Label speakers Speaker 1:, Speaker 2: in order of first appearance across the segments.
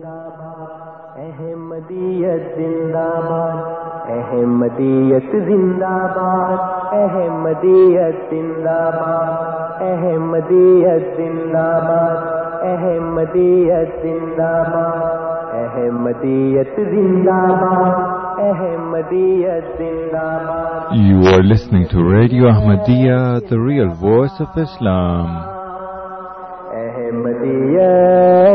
Speaker 1: زندہ باد احمدیت زندہ باد احمدیت زندہ باد احمدیت زندہ باد احمدیت زندہ باد احمدیت زندہ باد احمدیت زندہ باد احمدیت زندہ باد
Speaker 2: You are listening to Radio Ahmadiyya, the real voice of Islam.
Speaker 1: احمدیت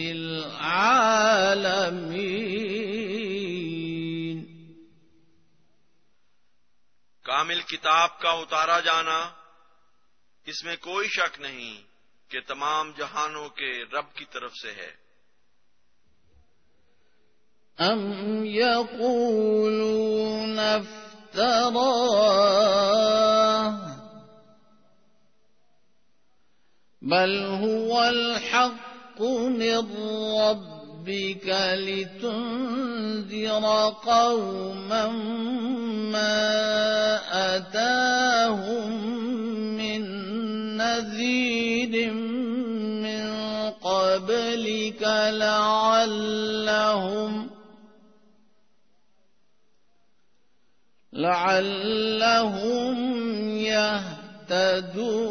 Speaker 3: رب العالمين
Speaker 4: کامل کتاب کا اتارا جانا اس میں کوئی شک نہیں کہ تمام جہانوں کے رب کی طرف سے ہے۔
Speaker 3: أم يقولون افتراه بل هو الحق من ربك لتنذر قوما ما أتاهم من نذير من قبلك لعلهم لعلهم يهتدون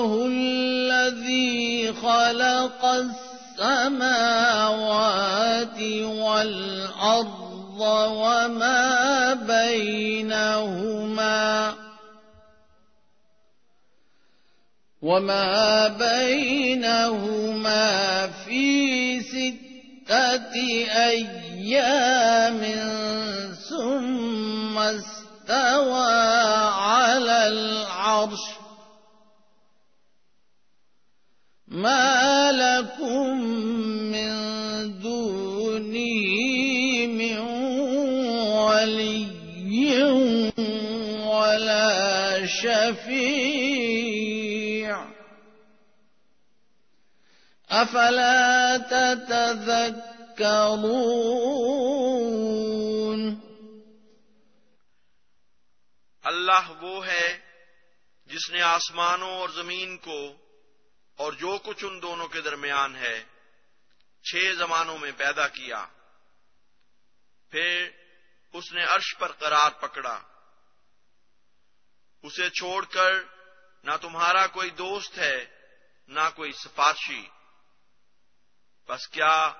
Speaker 3: الله الذي خلق السماوات والأرض وما بينهما وما بينهما في ستة أيام ثم استوى على العرش ما لكم من دونه من ولي ولا شفيع. أفلا تتذكرون؟
Speaker 4: اللہ وہ ہے جس نے آسمانوں اور زمین کو اور جو کچھ ان دونوں کے درمیان ہے، چھ زمانوں میں پیدا کیا۔ پھر اس نے عرش پر قرار پکڑا۔ اسے چھوڑ کر نہ تمہارا کوئی دوست ہے، نہ کوئی سفارشی بس کیا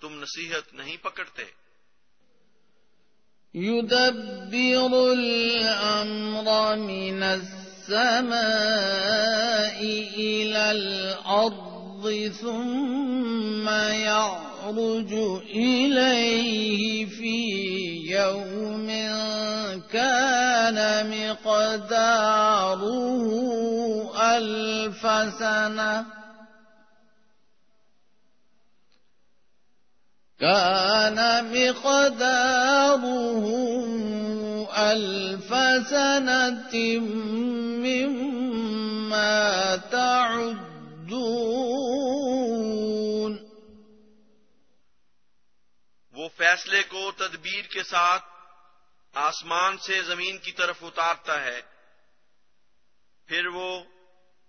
Speaker 4: تم نصیحت نہیں پکڑتے؟
Speaker 3: يدبر الأمر من السماء إلى الأرض ثم يعرج إليه في يوم كان مقداره ألف سنة. كان مقداره ألف سنة مما تعدون.
Speaker 4: وہ فیصلے کو تدبیر کے ساتھ آسمان سے زمین کی طرف اتارتا ہے، پھر وہ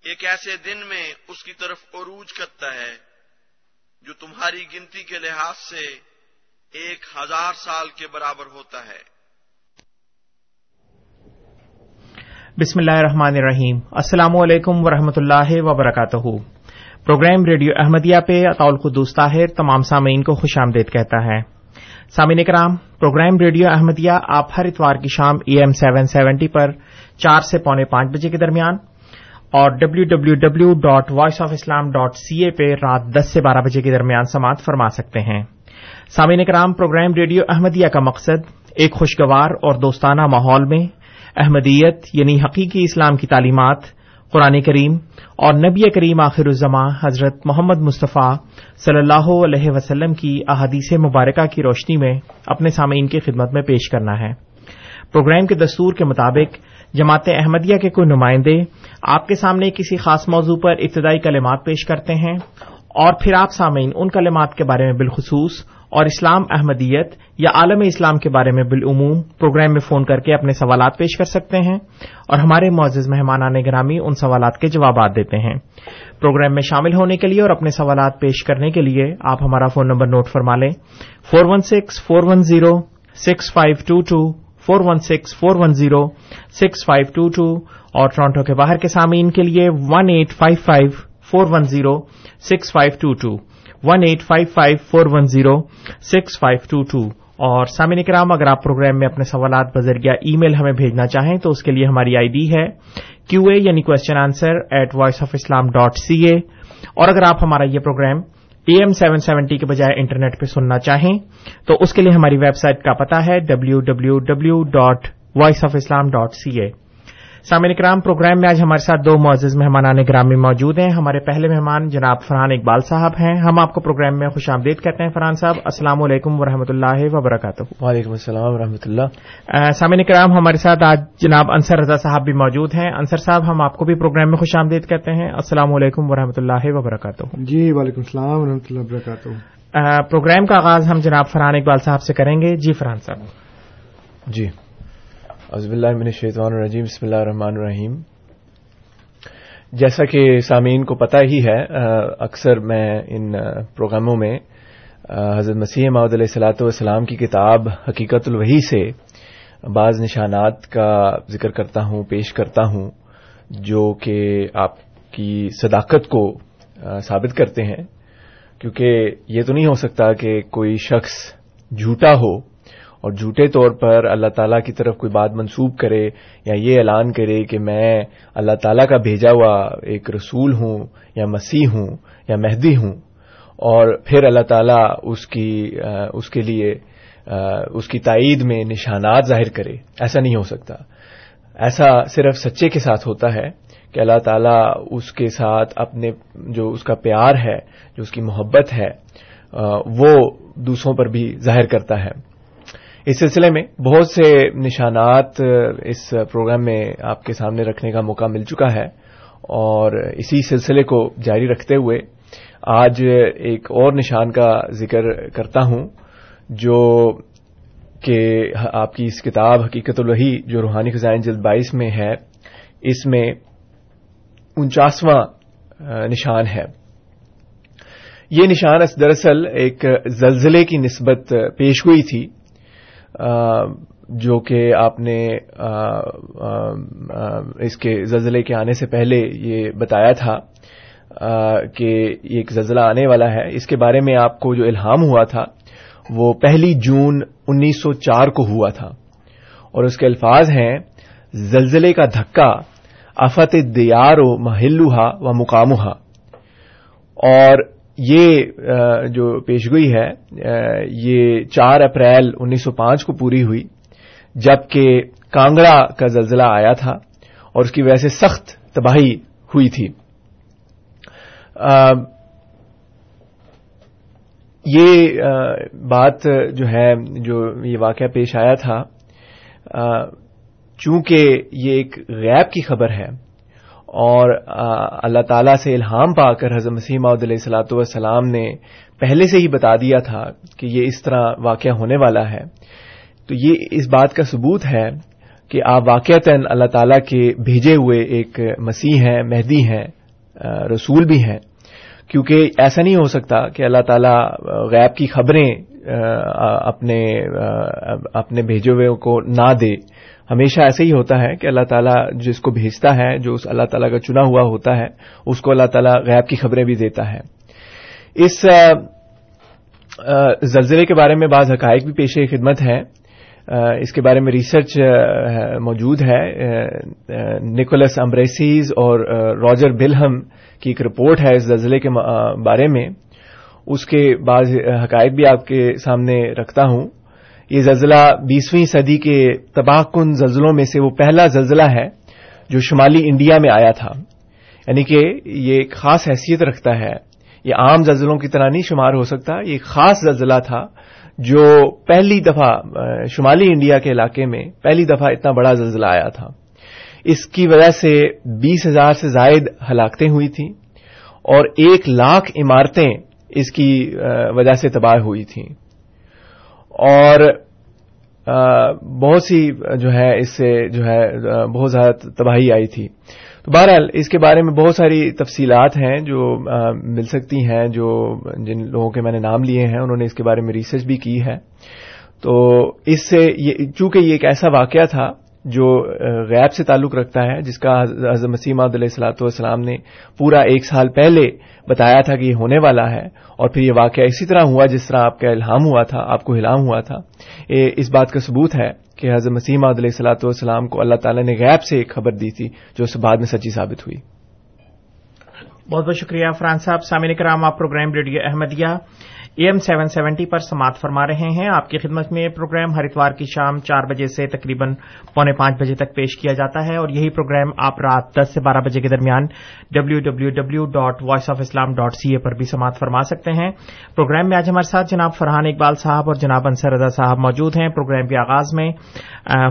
Speaker 4: ایک ایسے دن میں اس کی طرف عروج کرتا ہے جو تمہاری گنتی کے لحاظ سے ایک ہزار سال کے برابر ہوتا ہے۔
Speaker 5: بسم اللہ الرحمن الرحیم۔ السلام علیکم ورحمۃ اللہ وبرکاتہ۔ پروگرام ریڈیو احمدیہ پہ اطول قدوس طاہر تمام سامعین کو خوش آمدید کہتا ہے۔ سامعین کرام پروگرام ریڈیو احمدیہ آپ ہر اتوار کی شام ای ایم سیون سیونٹی پر چار سے پونے پانچ بجے کے درمیان اور W W W dot Voice of Islam dot C A پہ رات دس سے بارہ بجے کے درمیان سماعت فرما سکتے ہیں۔ سامعین کرام پروگرام ریڈیو احمدیہ کا مقصد ایک خوشگوار اور دوستانہ ماحول میں احمدیت یعنی حقیقی اسلام کی تعلیمات، قرآن کریم اور نبی کریم آخر الزماں حضرت محمد مصطفیٰ صلی اللہ علیہ وسلم کی احادیث مبارکہ کی روشنی میں اپنے سامعین کی خدمت میں پیش کرنا ہے۔ پروگرام کے دستور کے مطابق جماعت احمدیہ کے کوئی نمائندے آپ کے سامنے کسی خاص موضوع پر ابتدائی کلمات پیش کرتے ہیں اور پھر آپ سامعین ان کلمات کے بارے میں بالخصوص اور اسلام احمدیت یا عالم اسلام کے بارے میں بالعموم پروگرام میں فون کر کے اپنے سوالات پیش کر سکتے ہیں اور ہمارے معزز مہمان آنے گرامی ان سوالات کے جوابات دیتے ہیں۔ پروگرام میں شامل ہونے کے لیے اور اپنے سوالات پیش کرنے کے لیے آپ ہمارا فون نمبر نوٹ فرما لیں۔ Four one six, four one zero, six five two two, four one six, four one zero, six five two two اور ٹورانٹو کے باہر کے سامعین کے لیے one eight five five, four one zero, six five two two. One eight five five four one zero six five two two اور سامعین کرام اگر آپ پروگرام میں اپنے سوالات بذریعہ ای میل ہمیں بھیجنا چاہیں تو اس کے لیے ہماری آئی ڈی ہے کیو اے یعنی question answer at Voice of Islam dot C A اور اگر آپ ہمارا یہ program A M seven seventy کے بجائے انٹرنیٹ پہ سننا چاہیں تو اس کے لیے ہماری ویب سائٹ کا پتا ہے W W W dot Voice of Islam dot C A سامعین کرام پروگرام میں آج ہمارے ساتھ دو معزز مہمان آنے گرامی موجود ہیں۔ ہمارے پہلے مہمان جناب فرحان اقبال صاحب ہیں۔ ہم آپ کو پروگرام میں خوش آمدید کہتے ہیں۔ فرحان صاحب السلام علیکم و رحمۃ اللہ وبرکاتہ۔
Speaker 6: وعلیکم السلام و رحمۃ اللہ
Speaker 5: سامعین کرام ہمارے ساتھ آج جناب انصر رضا صاحب بھی موجود ہیں۔ انصر صاحب ہم آپ کو بھی پروگرام میں خوش آمدید کہتے ہیں۔ السلام علیکم و رحمۃ اللہ وبرکاتہ۔
Speaker 6: جی وعلیکم السلام و رحمۃ اللہ وبرکاتہ۔
Speaker 5: پروگرام کا آغاز ہم جناب فرحان اقبال صاحب سے کریں گے۔ جی فرحان صاحب۔
Speaker 6: جی۔ عزب اللہ من الشیطان الرجیم، بسم اللہ الرحمن الرحیم۔ جیسا کہ سامعین کو پتہ ہی ہے اکثر میں ان پروگراموں میں حضرت مسیح محدود علیہ صلاۃ والسلام کی کتاب حقیقت الوحی سے بعض نشانات کا ذکر کرتا ہوں، پیش کرتا ہوں، جو کہ آپ کی صداقت کو ثابت کرتے ہیں۔ کیونکہ یہ تو نہیں ہو سکتا کہ کوئی شخص جھوٹا ہو اور جھوٹے طور پر اللہ تعالیٰ کی طرف کوئی بات منسوب کرے یا یہ اعلان کرے کہ میں اللہ تعالیٰ کا بھیجا ہوا ایک رسول ہوں یا مسیح ہوں یا مہدی ہوں اور پھر اللہ تعالیٰ اس کی اس کے لیے اس کی تائید میں نشانات ظاہر کرے۔ ایسا نہیں ہو سکتا۔ ایسا صرف سچے کے ساتھ ہوتا ہے کہ اللہ تعالیٰ اس کے ساتھ اپنے جو اس کا پیار ہے، جو اس کی محبت ہے وہ دوسروں پر بھی ظاہر کرتا ہے۔ اس سلسلے میں بہت سے نشانات اس پروگرام میں آپ کے سامنے رکھنے کا موقع مل چکا ہے اور اسی سلسلے کو جاری رکھتے ہوئے آج ایک اور نشان کا ذکر کرتا ہوں، جو کہ آپ کی اس کتاب حقیقت الوحی جو روحانی خزائن جلد بائیس میں ہے، اس میں انچاسواں نشان ہے۔ یہ نشان دراصل ایک زلزلے کی نسبت پیش ہوئی تھی۔ جو کہ آپ نے اس کے زلزلے کے آنے سے پہلے یہ بتایا تھا کہ ایک زلزلہ آنے والا ہے۔ اس کے بارے میں آپ کو جو الہام ہوا تھا، وہ پہلی جون انیس سو چار کو ہوا تھا۔ اور اس کے الفاظ ہیں، زلزلے کا دھکا افت دیار و محلوہا و مقامہ اور یہ جو پیشگوئی ہے یہ چار اپریل انیس سو پانچ کو پوری ہوئی، جبکہ کانگڑا کا زلزلہ آیا تھا اور اس کی وجہ سے سخت تباہی ہوئی تھی۔ یہ بات جو ہے، جو یہ واقعہ پیش آیا تھا چونکہ یہ ایک غیب کی خبر ہے اور اللہ تعالی سے الہام پا کر حضرت مسیح محدود علیہ السلاۃ والسلام نے پہلے سے ہی بتا دیا تھا کہ یہ اس طرح واقعہ ہونے والا ہے۔ تو یہ اس بات کا ثبوت ہے کہ آپ واقعتاً اللہ تعالی کے بھیجے ہوئے ایک مسیح ہیں، مہدی ہیں رسول بھی ہیں۔ کیونکہ ایسا نہیں ہو سکتا کہ اللہ تعالی غیب کی خبریں اپنے اپنے بھیجے ہوئے کو نہ دے۔ ہمیشہ ایسے ہی ہوتا ہے کہ اللہ تعالیٰ جس کو بھیجتا ہے، جو اس اللہ تعالیٰ کا چنا ہوا ہوتا ہے، اس کو اللہ تعالیٰ غیب کی خبریں بھی دیتا ہے۔ اس زلزلے کے بارے میں بعض حقائق بھی پیش خدمت ہے اس کے بارے میں ریسرچ موجود ہے۔ نکولس امبریسیز اور راجر بلہم کی ایک رپورٹ ہے اس زلزلے کے بارے میں۔ اس کے بعض حقائق بھی آپ کے سامنے رکھتا ہوں۔ یہ زلزلہ بیسویں صدی کے تباہ کن زلزلوں میں سے وہ پہلا زلزلہ ہے جو شمالی انڈیا میں آیا تھا۔ یعنی کہ یہ ایک خاص حیثیت رکھتا ہے۔ یہ عام زلزلوں کی طرح نہیں شمار ہو سکتا، یہ ایک خاص زلزلہ تھا جو پہلی دفعہ شمالی انڈیا کے علاقے میں پہلی دفعہ اتنا بڑا زلزلہ آیا تھا۔ اس کی وجہ سے بیس ہزار سے زائد ہلاکتیں ہوئی تھیں اور ایک لاکھ عمارتیں اس کی وجہ سے تباہ ہوئی تھیں۔ اور بہت سی جو ہے اس سے جو ہے بہت زیادہ تباہی آئی تھی۔ تو بہرحال اس کے بارے میں بہت ساری تفصیلات ہیں جو مل سکتی ہیں، جو جن لوگوں کے میں نے نام لیے ہیں، انہوں نے اس کے بارے میں ریسرچ بھی کی ہے۔ تو اس سے چونکہ یہ ایک ایسا واقعہ تھا جو غیب سے تعلق رکھتا ہے، جس کا حضرت مسیم علیہ السلاۃ والسلام نے پورا ایک سال پہلے بتایا تھا کہ یہ ہونے والا ہے، اور پھر یہ واقعہ اسی طرح ہوا جس طرح آپ کا الہام ہوا تھا، آپ کو الہام ہوا تھا۔ اس بات کا ثبوت ہے کہ حضرت مسیم علیہ السلاۃ والسلام کو اللہ تعالیٰ نے غیب سے ایک خبر دی تھی، جو اس بعد میں سچی ثابت ہوئی۔
Speaker 5: بہت بہت شکریہ فران صاحب سامع کرام، آپ program radio Ahmadiyya. A M seven seventy پر سماعت فرما رہے ہیں۔ آپ کی خدمت میں پروگرام ہر اتوار کی شام چار بجے سے تقریباً پونے پانچ بجے تک پیش کیا جاتا ہے اور یہی پروگرام آپ رات دس سے بارہ بجے کے درمیان W W W dot Voice of Islam dot C A پر بھی سماعت فرما سکتے ہیں۔ پروگرام میں آج ہمارے ساتھ جناب فرحان اقبال صاحب اور جناب انصر رضا صاحب موجود ہیں۔ پروگرام کے آغاز میں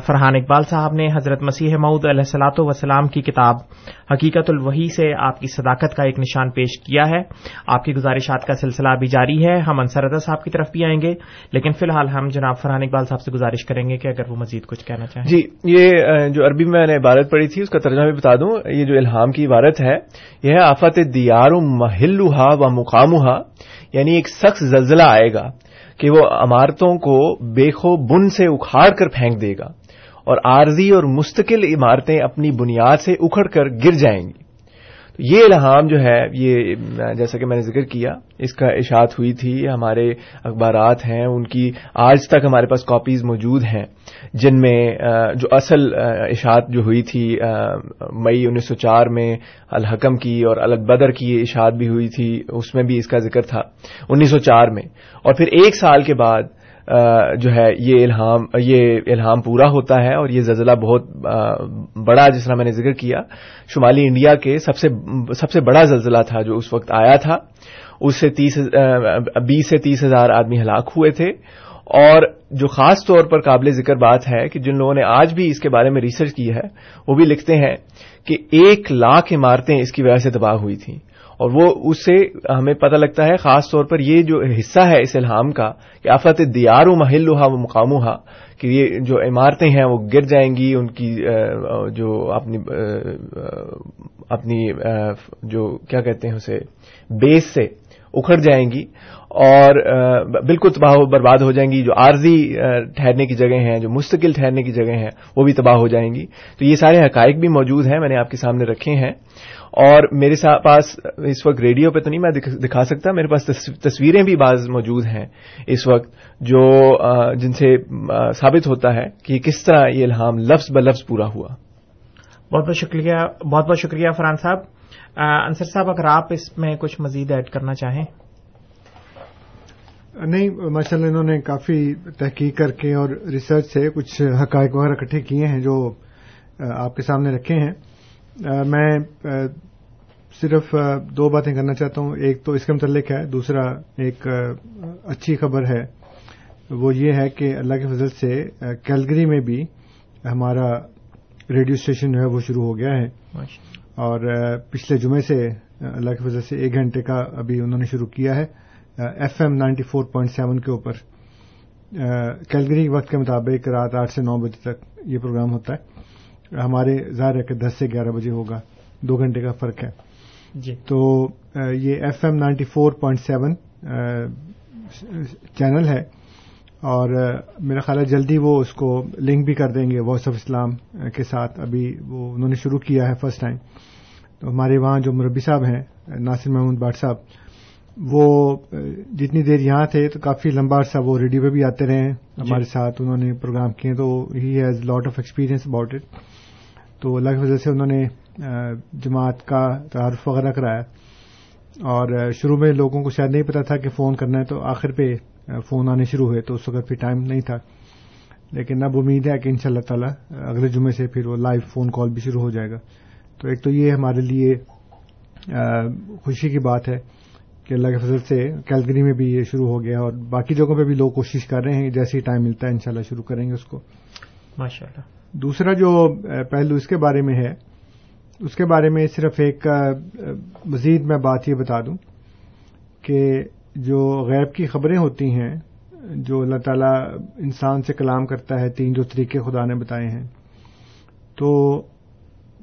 Speaker 5: فرحان اقبال صاحب نے حضرت مسیح مود علیہ السلاۃ وسلام کی کتاب حقیقت الوحی سے آپ کی صداقت کا ایک نشان پیش کیا ہے۔ آپ کی گزارشات کا سلسلہ ابھی جاری ہے۔ ہم انصر رضا صاحب کی طرف بھی آئیں گے، لیکن فی الحال ہم جناب فرحان اقبال صاحب سے گزارش کریں گے کہ اگر وہ مزید کچھ کہنا چاہیں۔
Speaker 6: جی یہ جو عربی میں نے عبارت پڑھی تھی، اس کا ترجمہ بھی بتا دوں۔ یہ جو الہام کی عبارت ہے، یہ ہے، آفت دیار محلوہا و مقامہ یعنی ایک سخت زلزلہ آئے گا کہ وہ عمارتوں کو بےخو بن سے اکھاڑ کر پھینک دے گا اور عارضی اور مستقل عمارتیں اپنی بنیاد سے اکھڑ کر گر جائیں گی۔ یہ الہام جو ہے، یہ جیسا کہ میں نے ذکر کیا، اس کا اشاعت ہوئی تھی ہمارے اخبارات ہیں، ان کی آج تک ہمارے پاس کاپیز موجود ہیں، جن میں جو اصل اشاعت جو ہوئی تھی مئی انیس سو چار میں الحکم کی اور الگ بدر کی یہ اشاعت بھی ہوئی تھی، اس میں بھی اس کا ذکر تھا، انیس سو چار میں۔ اور پھر ایک سال کے بعد جو ہے یہ الہام یہ الہام پورا ہوتا ہے اور یہ زلزلہ بہت بڑا جس طرح میں نے ذکر کیا، شمالی انڈیا کے سب سے سب سے بڑا زلزلہ تھا جو اس وقت آیا تھا، اس سے تیس بیس سے تیس ہزار آدمی ہلاک ہوئے تھے۔ اور جو خاص طور پر قابل ذکر بات ہے کہ جن لوگوں نے آج بھی اس کے بارے میں ریسرچ کی ہے، وہ بھی لکھتے ہیں کہ ایک لاکھ عمارتیں اس کی وجہ سے تباہ ہوئی تھیں۔ اور وہ اس سے ہمیں پتہ لگتا ہے، خاص طور پر یہ جو حصہ ہے اس الہام کا، کہ آفت دیار و محل ہا و مقام ہا کہ یہ جو عمارتیں ہیں وہ گر جائیں گی، ان کی جو اپنی اپنی جو کیا کہتے ہیں اسے، بیس سے اکھڑ جائیں گی۔ اور بالکل تباہ برباد ہو جائیں گی، جو عارضی ٹھہرنے کی جگہ ہیں، جو مستقل ٹھہرنے کی جگہ ہیں، وہ بھی تباہ ہو جائیں گی۔ تو یہ سارے حقائق بھی موجود ہیں، میں نے آپ کے سامنے رکھے ہیں۔ اور میرے پاس اس وقت ریڈیو پہ تو نہیں میں دکھا سکتا، میرے پاس تصویریں بھی بعض موجود ہیں اس وقت، جو جن سے ثابت ہوتا ہے کہ کس طرح یہ الہام لفظ ب لفظ پورا ہوا۔
Speaker 5: بہت بہت شکریہ، بہت بہت شکریہ فرحان صاحب۔ انصر صاحب، اگر آپ اس میں کچھ مزید ایڈ کرنا چاہیں۔
Speaker 7: نہیں ماشاء اللہ انہوں نے کافی تحقیق کر کے اور ریسرچ سے کچھ حقائق وغیرہ اکٹھے کیے ہیں جو آپ کے سامنے رکھے ہیں۔ میں صرف دو باتیں کرنا چاہتا ہوں۔ ایک تو اس کے متعلق ہے دوسرا ایک اچھی خبر ہے۔ وہ یہ ہے کہ اللہ کے فضل سے کیلگری میں بھی ہمارا ریڈیو اسٹیشن جو ہے وہ شروع ہو گیا ہے۔ اور پچھلے جمعے سے اللہ کی وجہ سے ایک گھنٹے کا ابھی انہوں نے شروع کیا ہے۔ F M ninety four point seven کے اوپر کیلگری وقت کے مطابق رات آٹھ سے نو بجے تک یہ پروگرام ہوتا ہے۔ ہمارے ظاہر ہے کہ دس سے گیارہ بجے ہوگا دو گھنٹے کا فرق ہے۔
Speaker 5: جی۔
Speaker 7: تو یہ F M ninety four point seven channel ہے۔ اور میرا خیال ہے جلدی وہ اس کو لنک بھی کر دیں گے وائس آف اسلام کے ساتھ۔ ابھی وہ انہوں نے شروع کیا ہے فرسٹ ٹائم۔ تو ہمارے وہاں جو مربی صاحب ہیں ناصر محمود بٹ صاحب وہ جتنی دیر یہاں تھے تو کافی لمبا عرصہ وہ ریڈیو پہ بھی آتے رہے ہیں۔ ہمارے ساتھ انہوں نے پروگرام کیے تو he has lot of experience about it. تو اللہ کی وجہ سے انہوں نے جماعت کا تعارف وغیرہ کرایا۔ اور شروع میں لوگوں کو شاید نہیں پتا تھا کہ فون کرنا ہے تو آخر پہ فون آنے شروع ہوئے تو اس وقت پھر ٹائم نہیں تھا۔ لیکن اب امید ہے کہ ان شاء اللہ تعالیٰ اگلے جمعے سے پھر وہ لائیو فون کال بھی شروع ہو جائے گا۔ تو ایک تو یہ ہمارے لیے خوشی کی بات ہے۔ کہ اللہ کے فضل سے کیلگری میں بھی یہ شروع ہو گیا اور باقی جگہوں پہ بھی لوگ کوشش کر رہے ہیں جیسے ہی ٹائم ملتا ہے انشاءاللہ شروع کریں گے اس کو۔ دوسرا جو پہلو اس کے بارے میں ہے اس کے بارے میں صرف ایک مزید میں بات یہ بتا دوں کہ جو غیب کی خبریں ہوتی ہیں جو اللہ تعالیٰ انسان سے کلام کرتا ہے تین جو طریقے خدا نے بتائے ہیں تو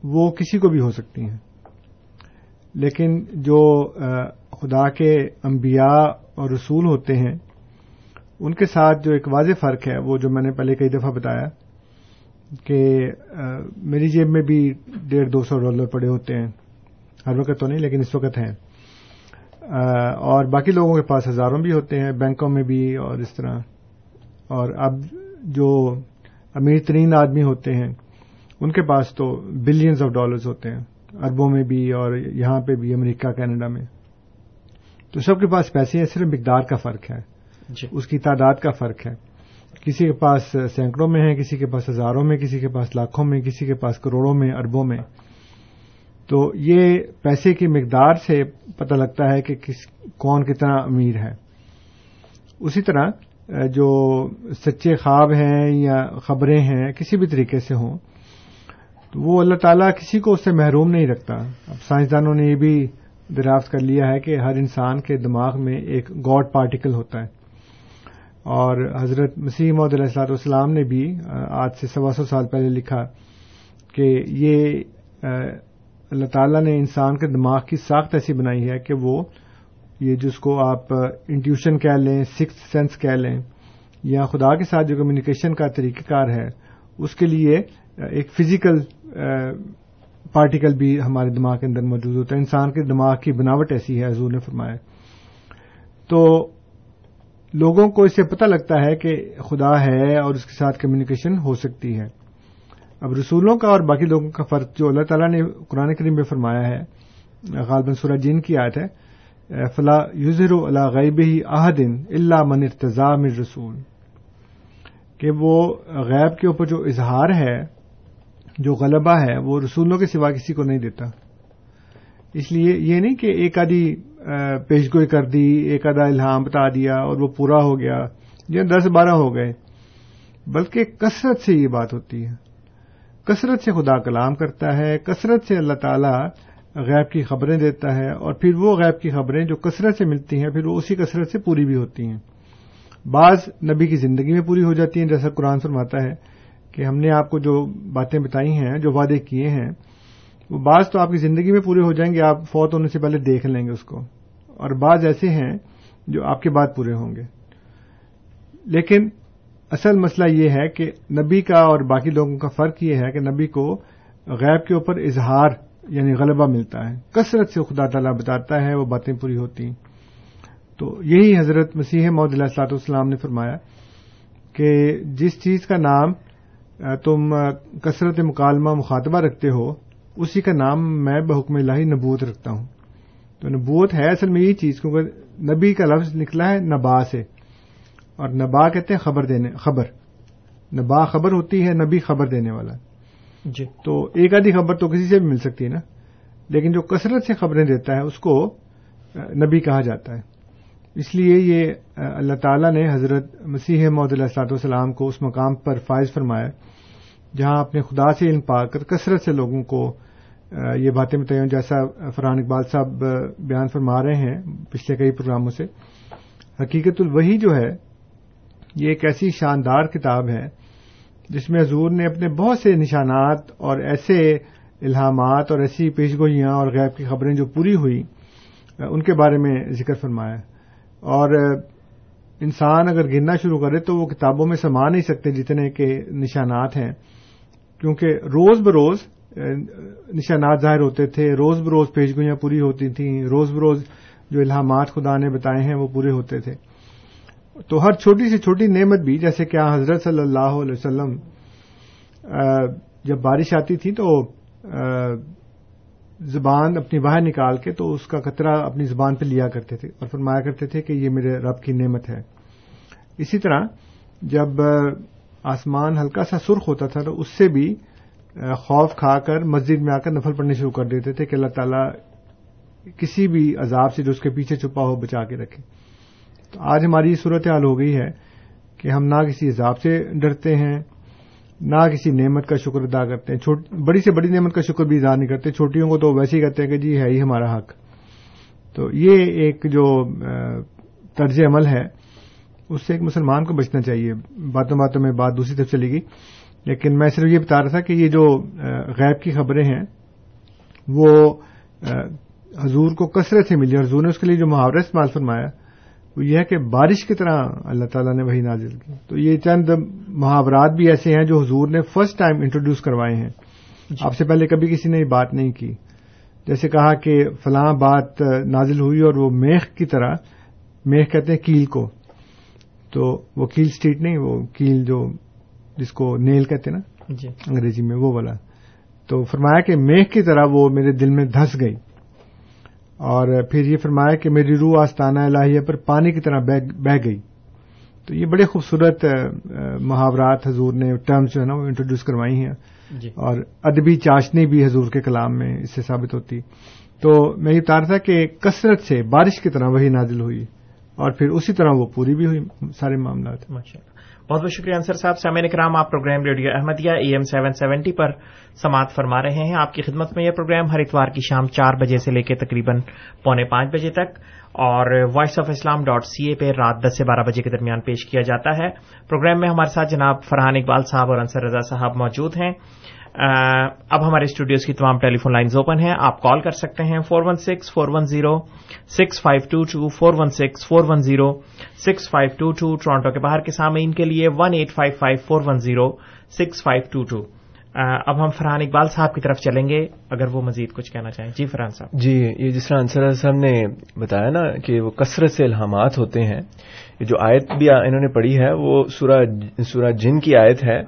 Speaker 7: وہ کسی کو بھی ہو سکتی ہیں۔ لیکن جو خدا کے انبیاء اور رسول ہوتے ہیں، ان کے ساتھ جو ایک واضح فرق ہے، وہ جو میں نے پہلے کئی دفعہ بتایا، کہ میری جیب میں بھی ڈیڑھ دو سو ڈالر پڑے ہوتے ہیں۔ ہر وقت تو نہیں، لیکن اس وقت ہیں۔ اور باقی لوگوں کے پاس ہزاروں بھی ہوتے ہیں، بینکوں میں بھی اور اس طرح۔ اور اب جو امیر ترین آدمی ہوتے ہیں، ان کے پاس تو بلینز آف ڈالرز ہوتے ہیں، اربوں میں بھی اور یہاں پہ بھی، امریکہ، کینیڈا میں۔ تو سب کے پاس پیسے ہیں صرف مقدار کا فرق ہے۔
Speaker 5: جی۔
Speaker 7: اس کی تعداد کا فرق ہے۔ کسی کے پاس سینکڑوں میں ہے کسی کے پاس ہزاروں میں کسی کے پاس لاکھوں میں کسی کے پاس کروڑوں میں اربوں میں۔ تو یہ پیسے کی مقدار سے پتہ لگتا ہے کہ کس کون کتنا امیر ہے۔ اسی طرح جو سچے خواب ہیں یا خبریں ہیں کسی بھی طریقے سے ہوں تو وہ اللہ تعالیٰ کسی کو اس سے محروم نہیں رکھتا۔ اب سائنسدانوں نے یہ بھی دریافت کر لیا ہے کہ ہر انسان کے دماغ میں ایک گاڈ پارٹیکل ہوتا ہے۔ اور حضرت مسیح محدود علیہ السلاط والسلام نے بھی آج سے سوا سو سال پہلے لکھا کہ یہ اللہ تعالیٰ نے انسان کے دماغ کی ساخت ایسی بنائی ہے کہ وہ، یہ جس کو آپ انٹیوشن کہہ لیں سکس سینس کہہ لیں، یا خدا کے ساتھ جو کمیونیکیشن کا طریقہ کار ہے، اس کے لیے ایک فزیکل پارٹیکل بھی ہمارے دماغ کے اندر موجود ہوتا ہے۔ انسان کے دماغ کی بناوٹ ایسی ہے، حضور نے فرمایا۔ تو لوگوں کو اس سے پتہ لگتا ہے کہ خدا ہے اور اس کے ساتھ کمیونیکیشن ہو سکتی ہے۔ اب رسولوں کا اور باقی لوگوں کا فرق جو اللہ تعالیٰ نے قرآن کریم میں فرمایا ہے، غالباً سورہ جین کی آیت ہے، فلا یوزر اللہ غیب ہی آہدن اللہ من ارتضا مر رسول۔ کہ وہ غیب کے اوپر جو اظہار ہے جو غلبہ ہے، وہ رسولوں کے سوا کسی کو نہیں دیتا۔ اس لیے یہ نہیں کہ ایک آدھی پیشگوئی کر دی، ایک آدھا الہام بتا دیا اور وہ پورا ہو گیا یا دس، بارہ ہو گئے۔ بلکہ کثرت سے یہ بات ہوتی ہے۔ کثرت سے خدا کلام کرتا ہے، کثرت سے اللہ تعالی غیب کی خبریں دیتا ہے اور پھر وہ غیب کی خبریں جو کثرت سے ملتی ہیں، پھر وہ اسی کثرت سے پوری بھی ہوتی ہیں۔ بعض نبی کی زندگی میں پوری ہو جاتی ہیں، جیسا قرآن فرماتا ہے۔ کہ ہم نے آپ کو جو باتیں بتائی ہیں، جو وعدے کیے ہیں، وہ بعض تو آپ کی زندگی میں پورے ہو جائیں گے، آپ فوت ہونے سے پہلے دیکھ لیں گے اس کو۔ اور بعض ایسے ہیں جو آپ کے بعد پورے ہوں گے۔ لیکن اصل مسئلہ یہ ہے کہ نبی کا اور باقی لوگوں کا فرق یہ ہے کہ نبی کو غیب کے اوپر اظہار یعنی غلبہ ملتا ہے۔ کثرت سے خدا تعالیٰ بتاتا ہے، وہ باتیں پوری ہوتی ہیں۔ تو یہی حضرت مسیح محدود اللہ صلاحت والسلام نے فرمایا کہ جس چیز کا نام تم کثرت مکالمہ مخاطبہ رکھتے ہو اسی کا نام میں بحکم الہی نبوت رکھتا ہوں۔ تو نبوت ہے اصل میں یہی چیز کیونکہ نبی کا لفظ نکلا ہے نبا سے۔ اور نبا کہتے ہیں خبر دینے خبر۔ نبا خبر ہوتی ہے نبی خبر دینے والا۔
Speaker 5: جی۔
Speaker 7: تو ایک آدھی خبر تو کسی سے بھی مل سکتی ہے نا۔ لیکن جو کثرت سے خبریں دیتا ہے اس کو نبی کہا جاتا ہے۔ اس لیے یہ اللہ تعالیٰ نے حضرت مسیح محدود اللہ والسلام کو اس مقام پر فائز فرمایا، جہاں اپنے خدا سے علم پا کر کثرت سے لوگوں کو یہ باتیں بتائی جیسا فرحان اقبال صاحب بیان فرما رہے ہیں پچھلے کئی پروگراموں سے، حقیقت الوحی جو ہے، یہ ایک ایسی شاندار کتاب ہے، جس میں حضور نے اپنے بہت سے نشانات اور ایسے الہامات اور ایسی پیشگوئیاں اور غیب کی خبریں جو پوری ہوئی ان کے بارے میں ذکر فرمایا۔ اور انسان اگر گرنا شروع کرے تو وہ کتابوں میں سما نہیں سکتے جتنے کے نشانات ہیں۔ کیونکہ روز بروز نشانات ظاہر ہوتے تھے، روز بروز پیشگوئیاں پوری ہوتی تھیں، روز بروز جو الہامات خدا نے بتائے ہیں وہ پورے ہوتے تھے۔ تو ہر چھوٹی سے چھوٹی نعمت بھی، جیسے کہ حضرت صلی اللہ علیہ وسلم جب بارش آتی تھی تو زبان اپنی باہر نکال کے تو اس کا قطرہ اپنی زبان پہ لیا کرتے تھے اور فرمایا کرتے تھے کہ یہ میرے رب کی نعمت ہے۔ اسی طرح جب آسمان ہلکا سا سرخ ہوتا تھا تو اس سے بھی خوف کھا کر مسجد میں آ کر نفل پڑنے شروع کر دیتے تھے کہ اللہ تعالیٰ کسی بھی عذاب سے جو اس کے پیچھے چھپا ہو بچا کے رکھے۔ تو آج ہماری صورت حال ہو گئی ہے کہ ہم نہ کسی عذاب سے ڈرتے ہیں۔ نہ کسی نعمت کا شکر ادا کرتے ہیں۔ بڑی سے بڑی نعمت کا شکر بھی ادا نہیں کرتے۔ چھوٹیوں کو تو ویسے ہی کہتے ہیں کہ جی ہے ہی ہمارا حق۔ تو یہ ایک جو طرز عمل ہے، اس سے ایک مسلمان کو بچنا چاہیے۔ باتوں باتوں میں بات دوسری طرف چلے گی لیکن میں صرف یہ بتا رہا تھا کہ یہ جو غیب کی خبریں ہیں، وہ حضور کو کثرت سے ملی حضور نے اس کے لیے جو محاورہ استعمال فرمایا وہ یہ ہے کہ بارش کی طرح اللہ تعالیٰ نے وہی نازل کی۔ تو یہ چند محاورات بھی ایسے ہیں جو حضور نے فرسٹ ٹائم انٹروڈیوس کروائے ہیں۔ جی۔ آپ سے پہلے کبھی کسی نے یہ بات نہیں کی۔ جیسے کہا کہ فلاں بات نازل ہوئی اور وہ میخ کی طرح میخ کہتے ہیں کیل کو۔ تو وہ کیل اسٹریٹ نہیں وہ کیل جو جس کو نیل کہتے ہیں نا جی۔ انگریزی میں وہ والا۔ تو فرمایا کہ میخ کی طرح وہ میرے دل میں دھس گئی۔ اور پھر یہ فرمایا کہ میری روح آستانہ الہیہ پر پانی کی طرح بہ گئی۔ تو یہ بڑے خوبصورت محاورات حضور نے ٹرمز جو ہے نا وہ انٹروڈیوس کروائی ہیں۔ جی۔ اور ادبی چاشنی بھی حضور کے کلام میں اس سے ثابت ہوتی۔ تو میں یہ بتا رہا تھا کہ کثرت سے بارش کی طرح وہی نازل ہوئی اور پھر اسی طرح وہ پوری بھی ہوئی سارے معاملات۔
Speaker 5: بہت بہت شکریہ انصر صاحب سامع کرام آپ program radio Ahmadiyya A M seven seventy پر سماعت فرما رہے ہیں۔ آپ کی خدمت میں یہ پروگرام ہر اتوار کی شام چار بجے سے لے کے تقریباً پونے پانچ بجے تک اور Voice of Islam dot C A پہ رات دس سے بارہ بجے کے درمیان پیش کیا جاتا ہے۔ پروگرام میں ہمارے ساتھ جناب فرحان اقبال صاحب اور انصر رضا صاحب موجود ہیں۔ اب ہمارے اسٹوڈیوز کی تمام ٹیلی فون لائنز اوپن ہیں، آپ کال کر سکتے ہیں four one six, four one zero, six five two two, four one six four one zero, six five two two, Toronto کے باہر کے سامعین کے لیے one eight five five, four one zero, six five two two. اب ہم فرحان اقبال صاحب کی طرف چلیں گے، اگر وہ مزید کچھ کہنا چاہیں۔ جی فرحان صاحب۔
Speaker 6: جی یہ جس طرح انصر صاحب نے بتایا نا کہ وہ کثرت سے الہامات ہوتے ہیں، یہ جو آیت بھی انہوں نے پڑھی ہے، وہ سورہ جن کی آیت ہے۔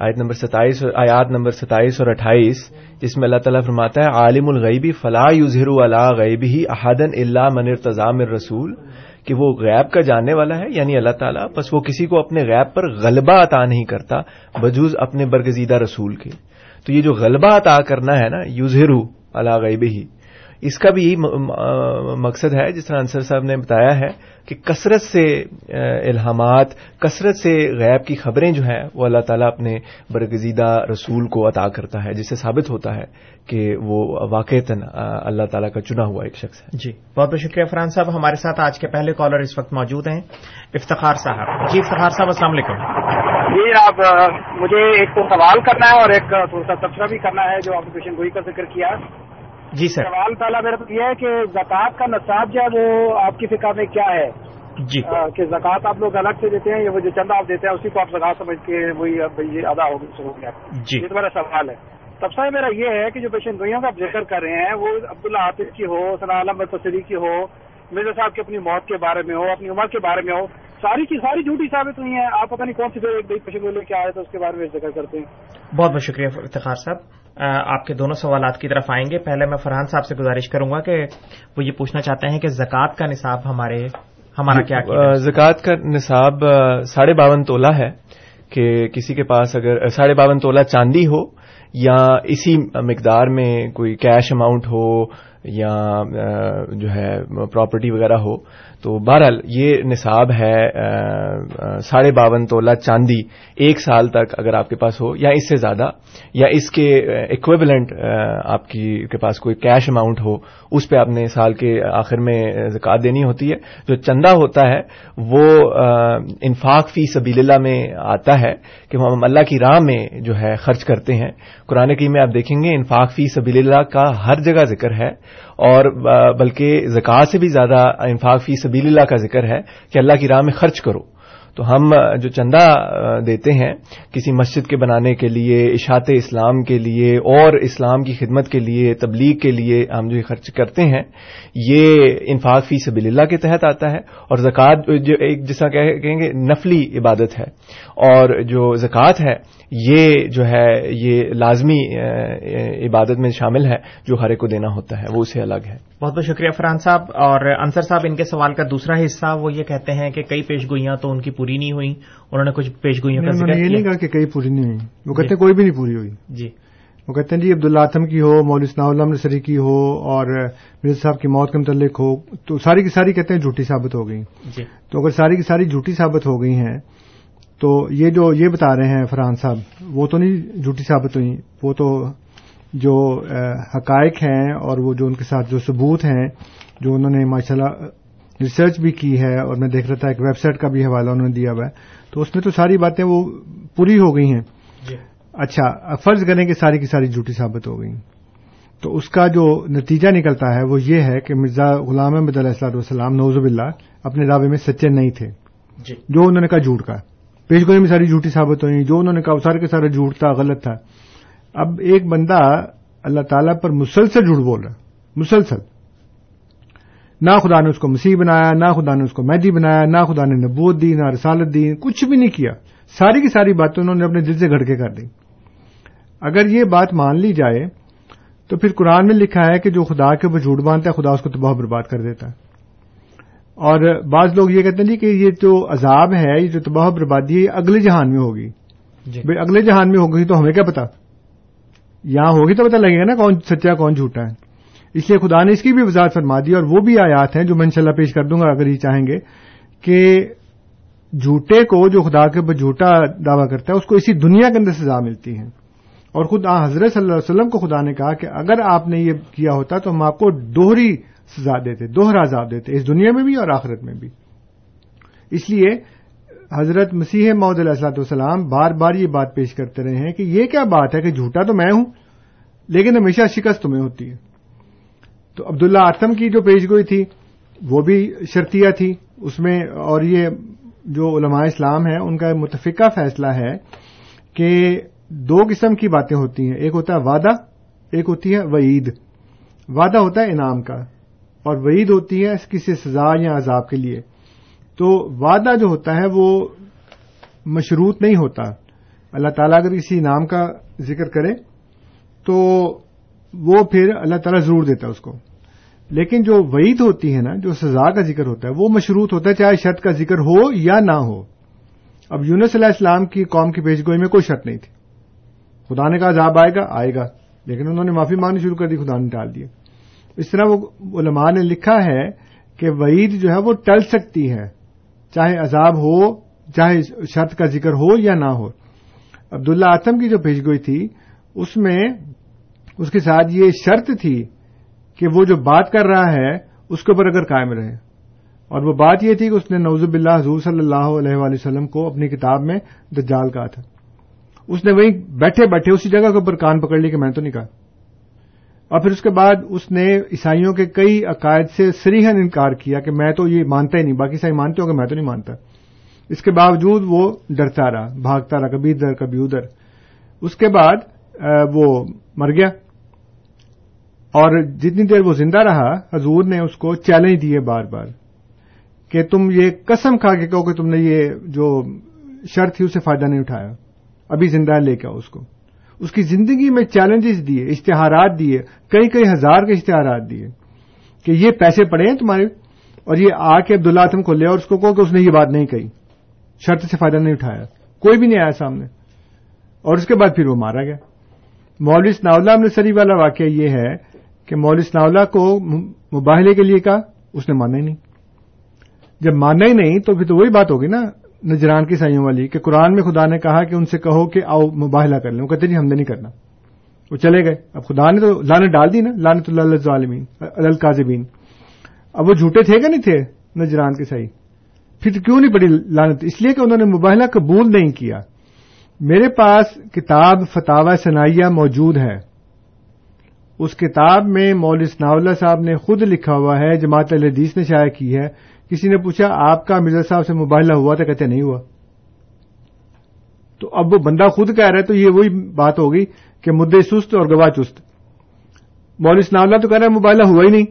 Speaker 6: آیت نمبر ستائیس آیات نمبر ستائیس اور اٹھائیس، جس میں اللہ تعالیٰ فرماتا ہے، عالم الغیبی فلاح یوزہر اللہ غیبی احدن اللہ من ارتضام رسول. کہ وہ غیب کا جاننے والا ہے یعنی اللہ تعالیٰ، بس وہ کسی کو اپنے غیب پر غلبہ عطا نہیں کرتا، بجوز اپنے برگزیدہ رسول کے۔ تو یہ جو غلبہ عطا کرنا ہے نا یوزہرو اللہ غیب ہی اس کا بھی یہی مقصد ہے جس طرح انصر صاحب نے بتایا ہے کہ کثرت سے الہامات کثرت سے غیب کی خبریں جو ہیں وہ اللہ تعالیٰ اپنے برگزیدہ رسول کو عطا کرتا ہے جس سے ثابت ہوتا ہے کہ وہ واقع اللہ تعالیٰ کا چنا ہوا ایک شخص ہے۔
Speaker 5: جی بہت بہت شکریہ فرحان صاحب۔ ہمارے ساتھ آج کے پہلے کالر اس وقت موجود ہیں افتخار صاحب۔ جی افتخار صاحب السلام علیکم۔
Speaker 8: جی آپ مجھے ایک تو سوال کرنا ہے اور ایک تھوڑا سا تبصرہ بھی کرنا ہے جو آپ نے پیشن گوئی کا ذکر کیا۔
Speaker 5: جی سر۔
Speaker 8: سوال پہلا میرا یہ ہے کہ زکوٰۃ کا نصاب جو ہے وہ آپ کی فکر میں کیا ہے؟
Speaker 5: جی۔
Speaker 8: کہ زکوٰۃ آپ لوگ الگ سے دیتے ہیں یا وہ جو چندہ آپ دیتے ہیں اسی کو آپ زکات سمجھ کے وہی ادا ہو گیا۔
Speaker 5: جی۔
Speaker 8: یہ میرا سوال ہے۔ تبصرہ میرا یہ ہے کہ جو پیشن گوئیوں کا آپ ذکر کر رہے ہیں وہ عبداللہ عاطف کی ہو ثنا عالم تصری کی ہو مرزا صاحب کی اپنی موت کے بارے میں ہو اپنی عمر کے بارے میں ہو ساری کی ساری جھوٹی ثابت ہوئی ہیں۔ آپ پتہ نہیں کون سی ایک نئی پیشن گوئی لے کے آئے تو اس کے بارے میں ذکر کرتے ہیں۔
Speaker 5: بہت بہت شکریہ افتخار صاحب۔ آپ کے دونوں سوالات کی طرف آئیں گے۔ پہلے میں فرحان صاحب سے گزارش کروں گا کہ وہ یہ پوچھنا چاہتے ہیں کہ زکوٰۃ کا نصاب ہمارے ہمارا کیا
Speaker 6: زکوٰۃ کا نصاب ساڑھے باون تولا ہے کہ کسی کے پاس اگر ساڑھے باون تولا چاندی ہو یا اسی مقدار میں کوئی کیش اماؤنٹ ہو یا جو ہے پراپرٹی وغیرہ ہو تو بہرحال یہ نصاب ہے ساڑھے باون تولہ چاندی ایک سال تک اگر آپ کے پاس ہو، یا اس سے زیادہ، یا اس کے اکویبلنٹ آپ کی، کے پاس کوئی کیش اماؤنٹ ہو، اس پہ آپ نے سال کے آخر میں زکات دینی ہوتی ہے۔ جو چندہ ہوتا ہے، وہ انفاق فی سبیل اللہ میں آتا ہے کہ ہم اللہ کی راہ میں جو ہے خرچ کرتے ہیں۔ قرآن کی میں آپ دیکھیں گے، انفاق فی سبیل اللہ کا ہر جگہ ذکر ہے۔ اور بلکہ زکوٰۃ سے بھی زیادہ انفاق فی سبیل اللہ کا ذکر ہے کہ اللہ کی راہ میں خرچ کرو۔ تو ہم جو چندہ دیتے ہیں کسی مسجد کے بنانے کے لیے، اشاعت اسلام کے لیے، اور اسلام کی خدمت کے لیے، تبلیغ کے لیے ہم جو خرچ کرتے ہیں، یہ انفاق فی سبیل اللہ کے تحت آتا ہے، اور زکوٰۃ، جو ایک جیسا کہیں گے، نفلی عبادت ہے، اور جو زکوٰۃ ہے، یہ جو ہے، یہ لازمی عبادت میں شامل ہے، جو ہر ایک کو دینا ہوتا ہے، وہ اسے الگ ہے۔
Speaker 5: بہت بہت شکریہ فرحان صاحب، اور انصر صاحب، ان کے سوال کا دوسرا حصہ وہ یہ کہتے ہیں کہ کئی پیش گوئیاں تو ان کی پوری نہیں ہوئی انہوں نے کچھ پیش گوئیوں کا ذکر
Speaker 7: یہ نہیں کہا کہ کئی پوری نہیں ہوئی۔ وہ کہتے ہیں کوئی بھی نہیں پوری ہوئی۔
Speaker 5: جی۔
Speaker 7: وہ کہتے ہیں جی عبداللہ آتم کی ہو مول اللہ نصری کی ہو اور مرزا صاحب کی موت کے متعلق ہو تو ساری کی ساری کہتے ہیں جھوٹی ثابت ہو گئی۔
Speaker 5: جی۔
Speaker 7: تو اگر ساری کی ساری جھوٹی ثابت ہو گئی ہیں تو یہ جو یہ بتا رہے ہیں فرحان صاحب وہ تو نہیں جھوٹی ثابت ہوئی۔ وہ تو جو حقائق ہیں اور وہ جو ان کے ساتھ جو ثبوت ہیں جو انہوں نے ماشاء اللہ ریسرچ بھی کی ہے اور میں دیکھ رہا تھا ایک ویب سائٹ کا بھی حوالہ انہوں نے دیا ہوا ہے۔ تو اس میں تو ساری باتیں وہ پوری ہو گئی ہیں۔
Speaker 5: جی۔
Speaker 7: اچھا فرض کریں کہ ساری کی ساری جھوٹی ثابت ہو گئی۔ تو اس کا جو نتیجہ نکلتا ہے وہ یہ ہے کہ مرزا غلام احمد علیہ السلط والسلام نوزب اللہ اپنے دعوے میں سچے نہیں تھے۔
Speaker 5: جی۔
Speaker 7: جو انہوں نے کہا جھوٹ کا۔ پیش گوئی میں ساری جھوٹی ثابت ہوئی جو انہوں نے کہا سارے کے سارا جھوٹ تھا غلط تھا۔ اب ایک بندہ اللہ تعالیٰ پر مسلسل جھوٹ بول رہا مسلسل۔ نہ خدا نے اس کو مسیح بنایا نہ خدا نے اس کو میدی بنایا نہ خدا نے نبوت دی نہ رسالت دی کچھ بھی نہیں کیا۔ ساری کی ساری باتیں انہوں نے اپنے دل سے گھڑ کے کر دی۔ اگر یہ بات مان لی جائے تو پھر قرآن میں لکھا ہے کہ جو خدا کے اوپر جھوٹ باندھتا ہے خدا اس کو تباہ برباد کر دیتا ہے۔ اور بعض لوگ یہ کہتے ہیں جی کہ یہ جو عذاب ہے یہ جو تباہ بربادی ہے اگلے جہان میں ہوگی۔
Speaker 5: جی۔
Speaker 7: اگلے جہان میں ہوگی تو ہمیں کیا پتا؟ یہاں ہوگی تو پتہ لگے گا نا کون سچا کون جھوٹا ہے۔ اس لیے خدا نے اس کی بھی وضاحت فرما دی اور وہ بھی آیات ہیں جو میں انشاءاللہ پیش کر دوں گا اگر یہ چاہیں گے کہ جھوٹے کو جو خدا کے اوپر جھوٹا دعویٰ کرتا ہے، اس کو اسی دنیا کے اندر سزا ملتی ہے۔ اور خود حضرت صلی اللہ علیہ وسلم کو خدا نے کہا کہ اگر آپ نے یہ کیا ہوتا تو ہم آپ کو دوہری سزا دیتے، دوہرا عذاب دیتے، اس دنیا میں بھی اور آخرت میں بھی۔ اس لیے حضرت مسیح محدود علیہ والسلام بار بار یہ بات پیش کرتے رہے ہیں کہ یہ کیا بات ہے کہ جھوٹا تو میں ہوں، لیکن ہمیشہ شکست تمہیں ہوتی ہے۔ تو عبداللہ آتم کی جو پیش گوئی تھی، وہ بھی شرطیہ تھی۔ اس میں اور یہ جو علماء اسلام ہیں، ان کا متفقہ فیصلہ ہے کہ دو قسم کی باتیں ہوتی ہیں۔ ایک ہوتا ہے وعدہ، ایک ہوتی ہے وعید۔ وعدہ ہوتا ہے انعام کا اور وعید ہوتی ہے کسی سزا یا عذاب کے لیے۔ تو وعدہ جو ہوتا ہے، وہ مشروط نہیں ہوتا۔ اللہ تعالیٰ اگر کسی انعام کا ذکر کرے، تو وہ پھر اللہ تعالیٰ ضرور دیتا ہے اس کو۔ لیکن جو وعید ہوتی ہے نا، جو سزا کا ذکر ہوتا ہے، وہ مشروط ہوتا ہے چاہے شرط کا ذکر ہو یا نہ ہو۔ اب یونس علیہ السلام کی قوم کی پیش گوئی میں کوئی شرط نہیں تھی۔ خدا نے کہا عذاب آئے گا آئے گا۔ لیکن انہوں نے معافی مانگنی شروع کر دی، خدا نے ٹال دیا۔ اس طرح وہ علماء نے لکھا ہے کہ وعید جو ہے وہ ٹل سکتی ہے، چاہے عذاب ہو، چاہے شرط کا ذکر ہو یا نہ ہو۔ عبداللہ آتم کی جو پیش گوئی تھی، اس میں اس کے ساتھ یہ شرط تھی کہ وہ جو بات کر رہا ہے، اس کے اوپر اگر قائم رہے۔ اور وہ بات یہ تھی کہ اس نے نوزب اللہ حضور صلی اللہ علیہ وآلہ وسلم کو اپنی کتاب میں دجال کہا تھا۔ اس نے وہیں بیٹھے بیٹھے اسی جگہ کے اوپر کان پکڑ لی کہ میں تو نہیں کہا۔ اور پھر اس کے بعد اس نے عیسائیوں کے کئی عقائد سے سریحن انکار کیا کہ میں تو یہ مانتا ہی نہیں، باقی عیسائی مانتے ہو کہ میں تو نہیں مانتا۔ اس کے باوجود وہ ڈرتا رہا، بھاگتا رہا، کبھی ادھر کبھی ادھر۔ اس کے بعد وہ مر گیا۔ اور جتنی دیر وہ زندہ رہا، حضور نے اس کو چیلنج دیے بار بار کہ تم یہ قسم کھا کے کہو کہ تم نے یہ جو شرط تھی اسے فائدہ نہیں اٹھایا۔ ابھی زندہ لے کے آؤ اس کو۔ اس کی زندگی میں چیلنجز دیے، اشتہارات دیے، کئی کئی ہزار کے اشتہارات دیے کہ یہ پیسے پڑے ہیں تمہارے اور یہ آ کے عبداللہ اعظم کو لے اور اس کو کہو کہ اس نے یہ بات نہیں کہی۔ شرط سے فائدہ نہیں اٹھایا۔ کوئی بھی نہیں آیا سامنے۔ اور اس کے بعد پھر وہ مارا گیا۔ مولوی سناولہ نے سری والا واقعہ یہ ہے کہ مولوی سناولہ کو مباہلے کے لیے کہا، اس نے مانا ہی نہیں۔ جب مانا ہی نہیں تو پھر تو وہی بات ہوگی نا، نجران کی سائیوں والی، کہ قرآن میں خدا نے کہا کہ ان سے کہو کہ آؤ مباہلہ کر لیں۔ وہ کہتے نہیں جی، ہم نے نہیں کرنا۔ وہ چلے گئے۔ اب خدا نے تو لانت ڈال دی نا لانت اللہ عالمین القاظبین اب وہ جھوٹے تھے کہ نہیں تھے نجران کے سائی؟ پھر کیوں نہیں پڑی لانت اس لیے کہ انہوں نے مباہلہ قبول نہیں کیا۔ میرے پاس کتاب فتح ثنائیہ موجود ہے اس کتاب میں مول ثناء صاحب نے خود لکھا ہوا ہے، جماعت الحدیث نے شائع کی ہے۔ کسی نے پوچھا، آپ کا مرزا صاحب سے مباہلہ ہوا تھا؟ کہتے نہیں ہوا۔ تو اب وہ بندہ خود کہہ رہا ہے، تو یہ وہی بات ہوگی کہ مدعے سست اور گواہ چست۔ مول ثناء تو کہہ رہا ہے، مباہلہ ہوا ہی نہیں۔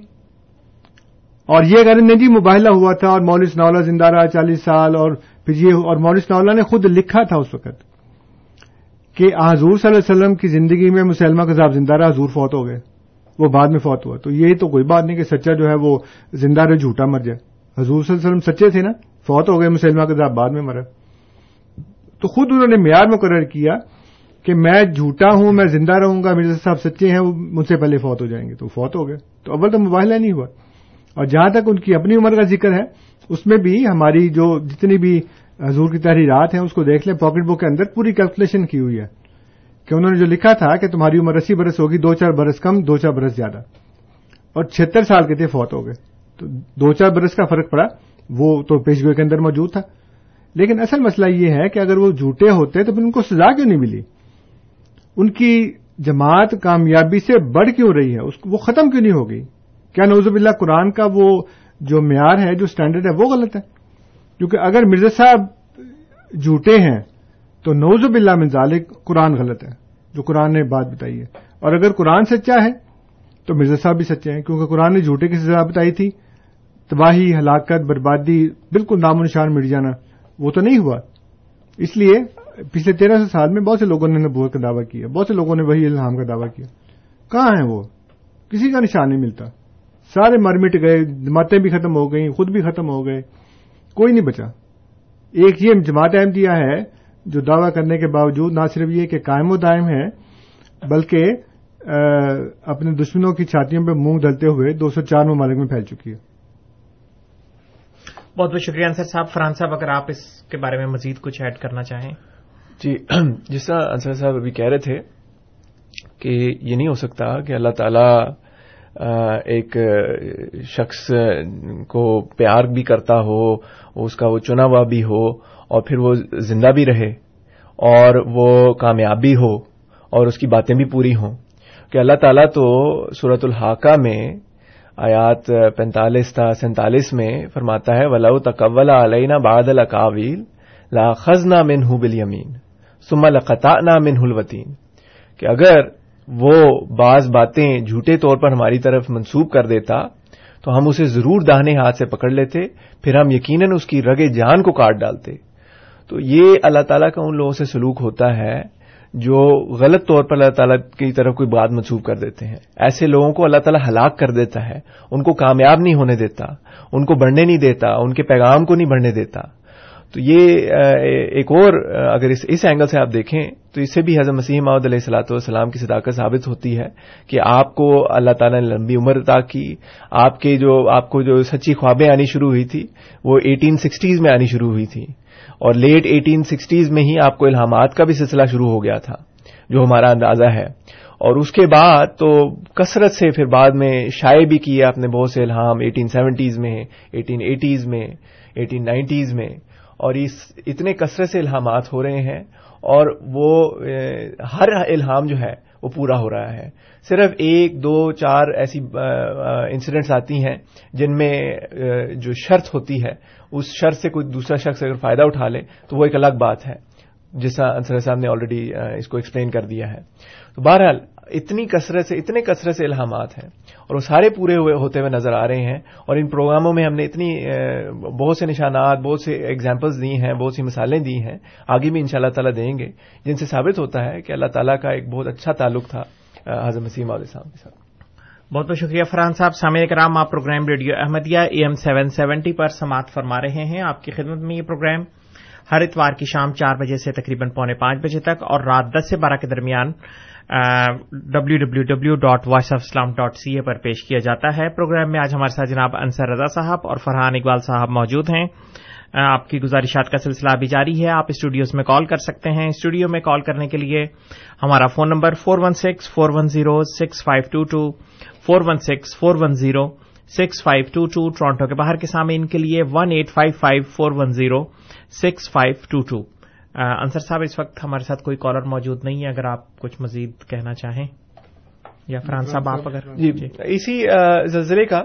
Speaker 7: اور یہ کہہ رہے نہیں جی مباہلہ ہوا تھا اور مول ثناء زندہ رہا چالیس سال اور پھر یہ اور مول ثناء نے خود لکھا تھا اس وقت۔ کہ حضور صلی اللہ علیہ وسلم کی زندگی میں مسلمہ کا صاحب زندہ رہا، حضور فوت ہو گئے۔ وہ بعد میں فوت ہوا۔ تو یہ تو کوئی بات نہیں کہ سچا جو ہے وہ زندہ رہے، جھوٹا مر جائے۔ حضور صلی اللہ علیہ وسلم سچے تھے نا، فوت ہو گئے، مسلمہ کا صاحب بعد میں مرا۔ تو خود انہوں نے معیار مقرر کیا کہ میں جھوٹا ہوں، میں زندہ رہوں گا، مرزا صاحب سچے ہیں، وہ مجھ سے پہلے فوت ہو جائیں گے۔ تو فوت ہو گئے۔ تو اول تو مباہلہ نہیں ہوا۔ اور جہاں تک ان کی اپنی عمر کا ذکر ہے، اس میں بھی ہماری جو جتنی بھی حضور کی تحریرات ہیں، اس کو دیکھ لیں۔ پاکٹ بک کے اندر پوری کیلکولیشن کی ہوئی ہے کہ انہوں نے جو لکھا تھا کہ تمہاری عمر اسی برس ہوگی، دو چار برس کم، دو چار برس زیادہ۔ اور چھتر سال کے تھے، فوت ہو گئے۔ تو دو چار برس کا فرق پڑا، وہ تو پیش گوئی کے اندر موجود تھا۔ لیکن اصل مسئلہ یہ ہے کہ اگر وہ جھوٹے ہوتے تو پھر ان کو سزا کیوں نہیں ملی؟ ان کی جماعت کامیابی سے بڑھ کیوں رہی ہے؟ وہ ختم کیوں نہیں ہوگی؟ کیا نوزب اللہ قرآن کا وہ جو معیار ہے، جو اسٹینڈرڈ ہے، وہ غلط ہے؟ کیونکہ اگر مرزا صاحب جھوٹے ہیں، تو نوزب اللہ منظالک قرآن غلط ہے، جو قرآن نے بات بتائی ہے۔ اور اگر قرآن سچا ہے، تو مرزا صاحب بھی سچے ہیں، کیونکہ قرآن نے جھوٹے کی سزا بتائی تھی۔ تباہی، ہلاکت، بربادی، بالکل نام و نشان مٹ جانا، وہ تو نہیں ہوا۔ اس لیے پچھلے تیرہ سو سال میں بہت سے لوگوں نے نبوت کا دعویٰ کیا، بہت سے لوگوں نے وہی الہام کا دعویٰ کیا۔ کہاں ہیں وہ؟ کسی کا نشان نہیں ملتا۔ سارے مر مٹ گئے جماعتیں بھی ختم ہو گئیں، خود بھی ختم ہو گئے۔ کوئی نہیں بچا۔ ایک یہ جماعت اہم دیا ہے جو دعویٰ کرنے کے باوجود نہ صرف یہ کہ قائم و دائم ہے بلکہ اپنے دشمنوں کی چھاتیوں پہ مونگ ڈلتے ہوئے دو سو چار ممالک میں پھیل چکی ہے۔
Speaker 5: بہت بہت شکریہ انصر صاحب۔ فرحان صاحب اگر آپ اس کے بارے میں مزید کچھ ایڈ کرنا چاہیں۔
Speaker 6: جی جس طرح انصر صاحب ابھی کہہ رہے تھے کہ یہ نہیں ہو سکتا کہ اللہ تعالی ایک شخص کو پیار بھی کرتا ہو اس کا وہ چنا ہوا بھی ہو، اور پھر وہ زندہ بھی رہے، اور وہ کامیاب بھی ہو، اور اس کی باتیں بھی پوری ہوں۔ کہ اللہ تعالیٰ تو صورت الحاقہ میں آیات پینتالیس تا سینتالیس میں فرماتا ہے، ولو تقول علینا بعد القاویل لا خزنا من ہُ بل یمین سما لقتا نہ من الوطین کہ اگر وہ بعض باتیں جھوٹے طور پر ہماری طرف منسوب کر دیتا تو ہم اسے ضرور داہنے ہاتھ سے پکڑ لیتے، پھر ہم یقیناً اس کی رگے جان کو کاٹ ڈالتے۔ تو یہ اللہ تعالیٰ کا ان لوگوں سے سلوک ہوتا ہے جو غلط طور پر اللہ تعالیٰ کی طرف کوئی بات منسوخ کر دیتے ہیں۔ ایسے لوگوں کو اللہ تعالیٰ ہلاک کر دیتا ہے، ان کو کامیاب نہیں ہونے دیتا، ان کو بڑھنے نہیں دیتا، ان کے پیغام کو نہیں بڑھنے دیتا۔ تو یہ ایک اور اگر اس اس اینگل سے آپ دیکھیں، تو اس سے بھی حضرت مسیح محمد علیہ السلاۃ والسلام کی صداقت ثابت ہوتی ہے کہ آپ کو اللہ تعالیٰ نے لمبی عمر عطا کی، آپ کے جو، آپ کو جو سچی خوابیں آنی شروع ہوئی تھی، وہ ایٹین سکسٹیز میں آنی شروع ہوئی تھی۔ اور لیٹ ایٹین سکسٹیز میں ہی آپ کو الہامات کا بھی سلسلہ شروع ہو گیا تھا، جو ہمارا اندازہ ہے۔ اور اس کے بعد تو کثرت سے پھر بعد میں شائع بھی کیے آپ نے بہت سے الہام ایٹین سیونٹیز میں ایٹین ایٹیز میں ایٹین نائنٹیز میں۔ اور اس اتنے کثرت سے الہامات ہو رہے ہیں اور وہ ہر الہام جو ہے وہ پورا ہو رہا ہے۔ صرف ایک، دو، چار ایسی انسیڈنٹس آتی ہیں جن میں جو شرط ہوتی ہے، اس شرط سے کوئی دوسرا شخص اگر فائدہ اٹھا لے تو وہ ایک الگ بات ہے جیسا انصر صاحب نے آلریڈی اس کو ایکسپلین کر دیا ہے۔ تو بہرحال اتنی کثرت سے، اتنے کثرت سے الہامات ہیں اور وہ سارے پورے ہوئے، ہوتے ہوئے نظر آ رہے ہیں اور ان پروگراموں میں ہم نے اتنی بہت سے نشانات، بہت سے ایگزامپلز دی ہیں، بہت سی مثالیں دی ہیں، آگے بھی ان شاء اللہ تعالیٰ دیں گے، جن سے ثابت ہوتا ہے کہ اللہ تعالیٰ کا ایک بہت اچھا تعلق تھا حضرت مسیم علیہ السلام کے ساتھ۔
Speaker 5: بہت بہت شکریہ فرحان صاحب۔ سامع کرام، آپ program radio Ahmadiyya A M seven seventy پر سماعت فرما رہے ہیں۔ آپ کی خدمت میں یہ پروگرام ہر اتوار کی شام چار بجے سے تقریباً پونے پانچ بجے تک اور رات دس سے بارہ کے درمیان W W W dot Voice of Islam dot C A پر پیش کیا جاتا ہے۔ پروگرام میں آج ہمارے ساتھ جناب انصر رضا صاحب اور فرحان اقبال صاحب موجود ہیں۔ آپ کی گزارشات کا سلسلہ ابھی جاری ہے۔ آپ اسٹوڈیوز میں کال کر سکتے ہیں۔ اسٹوڈیو میں کال کرنے کے لیے ہمارا phone number four one six four one zero six five two two four one six four one zero six five two two Toronto کے باہر کے سامنے۔ ان کے لیے one eight five five four one zero six five two two Ansar sahib اس وقت ہمارے ساتھ کوئی کالر موجود نہیں ہے اگر آپ کچھ مزید کہنا چاہیں یا فرحان صاحب آپ اگر
Speaker 6: جی اسی زلزلے کا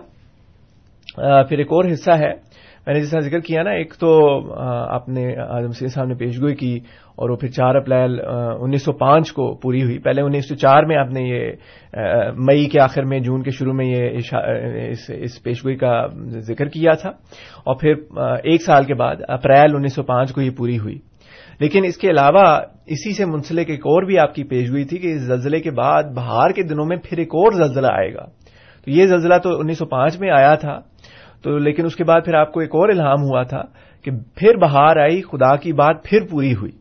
Speaker 6: پھر ایک اور حصہ ہے۔ میں نے جس طرح ذکر کیا نا ایک تو آپ نے آدم سید صاحب نے پیشگوئی کی اور وہ پھر چار اپریل انیس سو پانچ کو پوری ہوئی۔ پہلے انیس سو چار میں آپ نے یہ مئی کے آخر میں جون کے شروع میں یہ اس پیشگوئی کا ذکر کیا تھا۔ اور پھر ایک سال کے بعد اپریل انیس سو پانچ کو یہ پوری ہوئی۔ لیکن اس کے علاوہ اسی سے منسلک ایک اور بھی آپ کی پیشگوئی تھی کہ اس زلزلے کے بعد بہار کے دنوں میں پھر ایک اور زلزلہ آئے گا۔ تو یہ زلزلہ تو انیس سو پانچ میں آیا تھا۔ تو لیکن اس کے بعد پھر آپ کو ایک اور الہام ہوا تھا کہ پھر بہار آئی، خدا کی بات پھر پوری ہوئی۔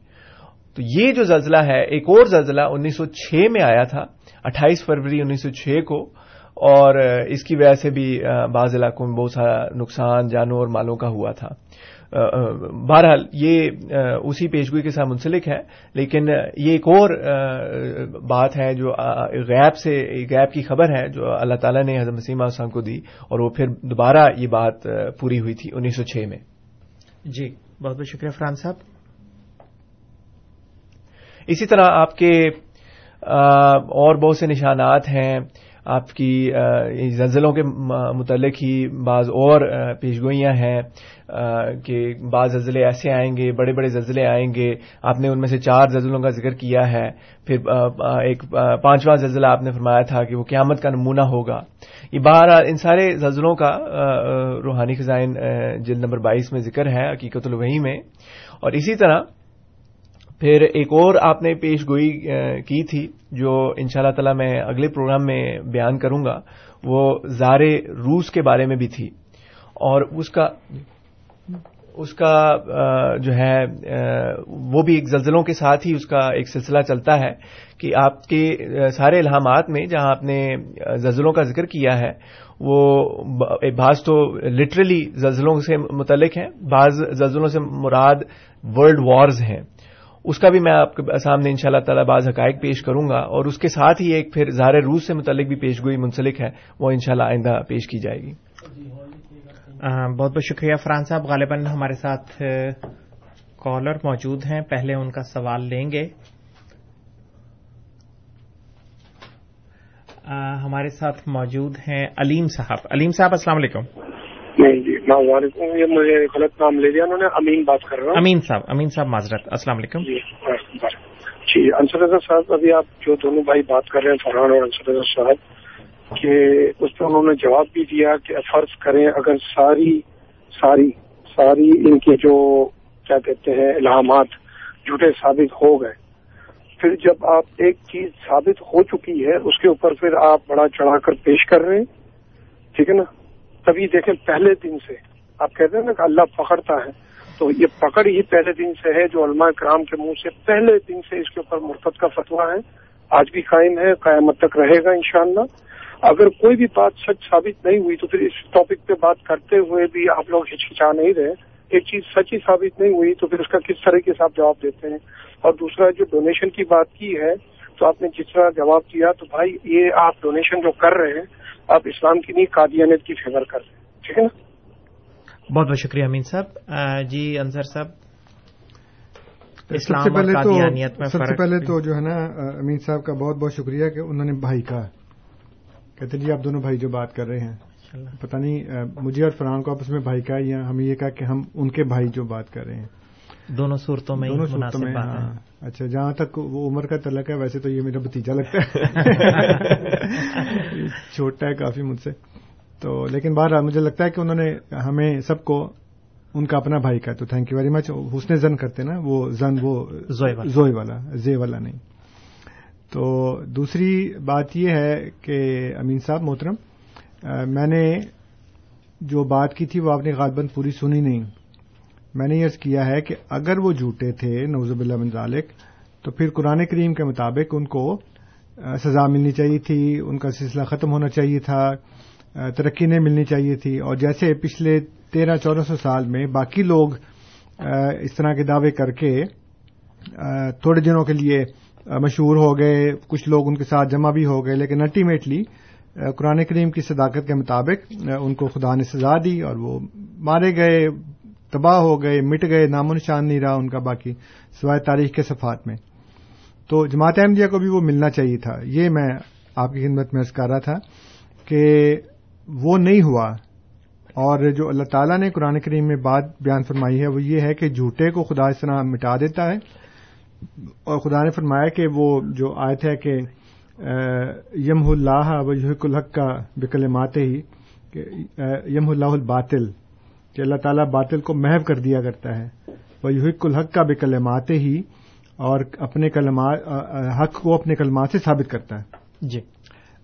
Speaker 6: تو یہ جو زلزلہ ہے، ایک اور زلزلہ انیس سو چھ میں آیا تھا، اٹھائیس فروری انیس سو چھ کو۔ اور اس کی وجہ سے بھی بعض علاقوں میں بہت سارا نقصان جانوں اور مالوں کا ہوا تھا۔ بہرحال یہ اسی پیشگوئی کے ساتھ منسلک ہے لیکن یہ ایک اور بات ہے جو غیب سے غیب کی خبر ہے جو اللہ تعالیٰ نے حضرت مسیمہ السلام کو دی اور وہ پھر دوبارہ یہ بات پوری ہوئی تھی انیس سو چھ میں۔
Speaker 5: جی بہت بہت شکریہ فرحان صاحب۔
Speaker 6: اسی طرح آپ کے اور بہت سے نشانات ہیں۔ آپ کی یعنی زلزلوں کے متعلق ہی بعض اور پیشگوئیاں ہیں کہ بعض زلزلے ایسے آئیں گے، بڑے بڑے زلزلے آئیں گے، آپ نے ان میں سے چار زلزلوں کا ذکر کیا ہے، پھر ایک پانچواں زلزلہ آپ نے فرمایا تھا کہ وہ قیامت کا نمونہ ہوگا۔ یہ باہر ان سارے زلزلوں کا روحانی خزائن جلد نمبر بائیس میں ذکر ہے، حقیقت الوحی میں۔ اور اسی طرح پھر ایک اور آپ نے پیش گوئی کی تھی، جو ان شاء اللہ تعالی میں اگلے پروگرام میں بیان کروں گا، وہ زار روس کے بارے میں بھی تھی۔ اور اس کا اس کا جو ہے وہ بھی ایک زلزلوں کے ساتھ ہی اس کا ایک سلسلہ چلتا ہے کہ آپ کے سارے الہامات میں جہاں آپ نے زلزلوں کا ذکر کیا ہے، وہ بعض تو لٹرلی زلزلوں سے متعلق ہیں، بعض زلزلوں سے مراد ورلڈ وارز ہیں۔ اس کا بھی میں آپ کے سامنے ان شاء اللہ تعالی بعض حقائق پیش کروں گا اور اس کے ساتھ ہی ایک پھر زار روس سے متعلق بھی پیش گوئی منسلک ہے، وہ ان شاء اللہ آئندہ پیش کی جائے گی۔
Speaker 5: بہت بہت شکریہ فرحان صاحب، غالباً ہمارے ساتھ کالر موجود ہیں، پہلے ان کا سوال لیں گے۔ ہمارے ساتھ موجود ہیں علیم صاحب۔ علیم صاحب، السلام علیکم۔
Speaker 9: نہیں جی السلام علیکم یہ مجھے غلط نام لے لیا انہوں نے امین بات کر رہا ہوں۔
Speaker 5: امین صاحب امین صاحب معذرت السلام علیکم۔
Speaker 9: جی جی انصر رضا صاحب ابھی آپ جو دونوں بھائی بات کر رہے ہیں فرحان اور انصر رضا صاحب کہ اس پہ انہوں نے جواب بھی دیا کہ فرض کریں اگر ساری ساری ساری ان کے جو کیا کہتے ہیں الہامات جھوٹے ثابت ہو گئے پھر جب آپ ایک چیز ثابت ہو چکی ہے اس کے اوپر پھر آپ بڑا چڑھا کر پیش کر رہے ہیں ٹھیک ہے نا؟ تبھی دیکھیں پہلے دن سے۔ آپ کہتے ہیں نا کہ اللہ پکڑتا ہے۔ تو یہ پکڑ ہی پہلے دن سے ہے جو علماء کرام کے منہ سے پہلے دن سے اس کے اوپر مرتد کا فتویٰ ہے۔ آج بھی قائم ہے، قیامت تک رہے گا انشاءاللہ۔ اگر کوئی بھی بات سچ ثابت نہیں ہوئی تو پھر اس ٹاپک پہ بات کرتے ہوئے بھی آپ لوگ ہچکچا نہیں رہے۔ ایک چیز سچ ہی ثابت نہیں ہوئی تو پھر اس کا کس طریقے سے آپ جواب دیتے ہیں؟ اور دوسرا، جو ڈونیشن کی بات کی ہے، تو آپ نے جس طرح جواب دیا تو بھائی یہ آپ ڈونیشن جو کر رہے ہیں آپ اسلام کی نہیں قادیانیت کی فیور کر رہے ہیں۔ ٹھیک ہے نا؟
Speaker 5: بہت بہت شکریہ امین صاحب۔ جی انصر صاحب
Speaker 7: سب سے پہلے تو سب سے پہلے تو جو ہے نا امین صاحب کا بہت بہت شکریہ کہ انہوں نے بھائی کہا۔ کہتے جی آپ دونوں بھائی جو بات کر رہے ہیں۔ پتہ نہیں مجھے اور فرحان کو آپس میں بھائی کہا یا ہمیں یہ کہا کہ ہم ان کے بھائی جو بات کر رہے ہیں۔
Speaker 5: دونوں صورتوں میں
Speaker 7: دونوں صورتوں میں ہاں۔ اچھا جہاں تک وہ عمر کا تعلق ہے ویسے تو یہ میرا بتیجا لگتا ہے۔ چھوٹا ہے کافی مجھ سے۔ تو لیکن بہرحال مجھے لگتا ہے کہ انہوں نے ہمیں سب کو ان کا اپنا بھائی کا تو thank you very much Hasan زن کرتے نا وہ زن وہ زوئے والا۔ زے والا نہیں۔ تو دوسری بات یہ ہے کہ امین صاحب محترم میں نے جو بات کی تھی وہ آپ نے غالباً پوری سنی نہیں۔ میں نے یہ کیا ہے کہ اگر وہ جھوٹے تھے نوزب اللہ بن ذالک، تو پھر قرآن کریم کے مطابق ان کو سزا ملنی چاہیے تھی، ان کا سلسلہ ختم ہونا چاہیے تھا ترقی نہیں ملنی چاہیے تھی۔ اور جیسے پچھلے تیرہ چودہ سو سال میں باقی لوگ اس طرح کے دعوے کر کے تھوڑے دنوں کے لیے مشہور ہو گئے، کچھ لوگ ان کے ساتھ جمع بھی ہو گئے، لیکن الٹیمیٹلی قرآن کریم کی صداقت کے مطابق ان کو خدا نے سزا دی اور وہ مارے گئے تباہ ہو گئے، مٹ گئے نام و نشان نہیں رہا ان کا باقی، سوائے تاریخ کے صفات میں۔ تو جماعت احمدیہ کو بھی وہ ملنا چاہیے تھا۔ یہ میں آپ کی خدمت میں کر رہا تھا کہ وہ نہیں ہوا۔ اور جو اللہ تعالیٰ نے قرآن کریم میں بات بیان فرمائی ہے، وہ یہ ہے کہ جھوٹے کو خدا اس طرح مٹا دیتا ہے۔ اور خدا نے فرمایا کہ وہ جو آیت ہے کہ یم اللہ وجحق الحق کا بکل ماتے ہی یم اللہ الباطل۔ کہ اللہ تعالیٰ باطل کو محو کر دیا کرتا ہے۔ وہ یحق الحق کا بکل ماتے ہی اور اپنے کلمات حق کو اپنے کلمات سے ثابت کرتا ہے۔
Speaker 5: جی۔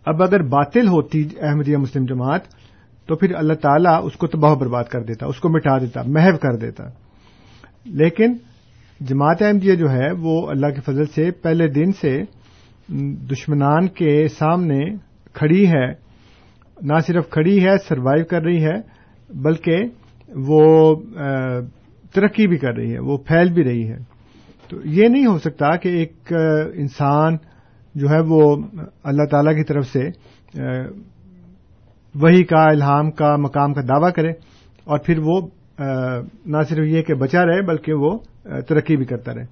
Speaker 7: اب اگر باطل ہوتی احمدیہ مسلم جماعت تو پھر اللہ تعالیٰ اس کو تباہ برباد کر دیتا اس کو مٹا دیتا محو کر دیتا۔ لیکن جماعت احمدیہ جو ہے وہ اللہ کے فضل سے پہلے دن سے دشمنان کے سامنے کھڑی ہے۔ نہ صرف کھڑی ہے سروائیو کر رہی ہے بلکہ وہ ترقی بھی کر رہی ہے، وہ پھیل بھی رہی ہے۔ تو یہ نہیں ہو سکتا کہ ایک انسان جو ہے وہ اللہ تعالی کی طرف سے وہی کا، الہام کا، مقام کا دعوی کرے اور پھر وہ نہ صرف یہ کہ بچا رہے بلکہ وہ ترقی بھی کرتا رہے۔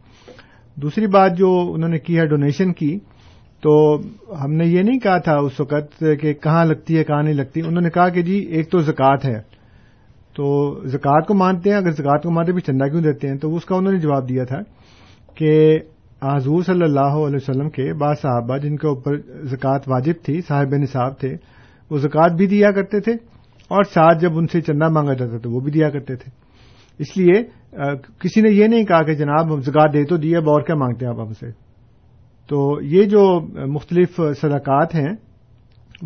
Speaker 7: دوسری بات جو انہوں نے کی ہے، ڈونیشن کی، تو ہم نے یہ نہیں کہا تھا اس وقت کہ کہاں لگتی ہے، کہاں نہیں لگتی۔ انہوں نے کہا کہ جی ایک تو زکوٰۃ ہے۔ تو زکوٰۃ کو مانتے ہیں، اگر زکوٰۃ کو مانتے بھی چندہ کیوں دیتے ہیں؟ تو اس کا انہوں نے جواب دیا تھا کہ حضور صلی اللہ علیہ وسلم کے بعض صحابہ جن کے اوپر زکوٰۃ واجب تھی، صاحب نصاب تھے، وہ زکوٰۃ بھی دیا کرتے تھے اور ساتھ جب ان سے چندہ مانگا جاتا تھا، وہ بھی دیا کرتے تھے۔ اس لیے کسی نے یہ نہیں کہا کہ جناب زکوٰۃ دے تو دیا اور کیا مانگتے ہیں آپ ہم سے؟ تو یہ جو مختلف صدقات ہیں،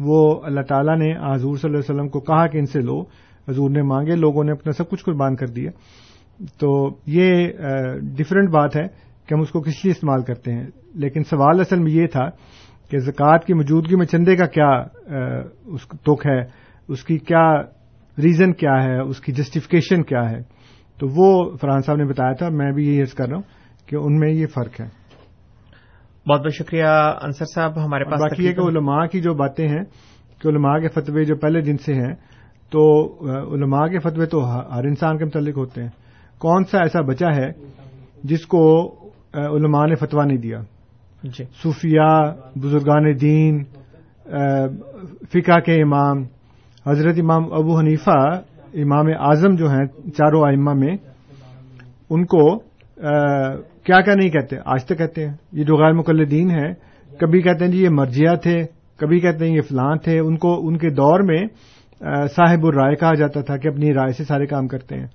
Speaker 7: وہ اللہ تعالیٰ نے حضور صلی اللہ علیہ وسلم کو کہا کہ ان سے لو۔ حضور نے مانگے لوگوں نے اپنا سب کچھ قربان کر دیا۔ تو یہ ڈفرینٹ بات ہے کہ ہم اس کو کس لیے استعمال کرتے ہیں۔ لیکن سوال اصل میں یہ تھا کہ زکوٰۃ کی موجودگی میں چندے کا کیا اس تک ہے اس کی کیا ریزن کیا ہے اس کی جسٹیفکیشن کیا ہے۔ تو وہ فرحان صاحب نے بتایا تھا میں بھی یہ عرض کر رہا ہوں کہ ان میں یہ فرق ہے۔
Speaker 5: بہت بہت شکریہ انصر صاحب ہمارے پاس
Speaker 7: باقی یہ کہ علماء کی جو باتیں ہیں کہ علماء کے فتوے جو پہلے دن سے ہیں تو علماء کے فتوے تو ہر انسان کے متعلق ہوتے ہیں۔ کون سا ایسا بچہ ہے جس کو علماء نے فتوا نہیں دیا؟
Speaker 5: جی۔
Speaker 7: صوفیہ بزرگان دین فقہ کے امام حضرت امام ابو حنیفہ امام اعظم جو ہیں چاروں ائمہ میں ان کو کیا کیا نہیں کہتے؟ آج تک کہتے ہیں۔ یہ جو غیر مقلدین ہیں۔ کبھی کہتے ہیں جی یہ مرجیا تھے کبھی کہتے ہیں یہ فلاں تھے۔ ان کو ان کے دور میں صاحب الرائے کہا جاتا تھا کہ اپنی رائے سے سارے کام کرتے ہیں۔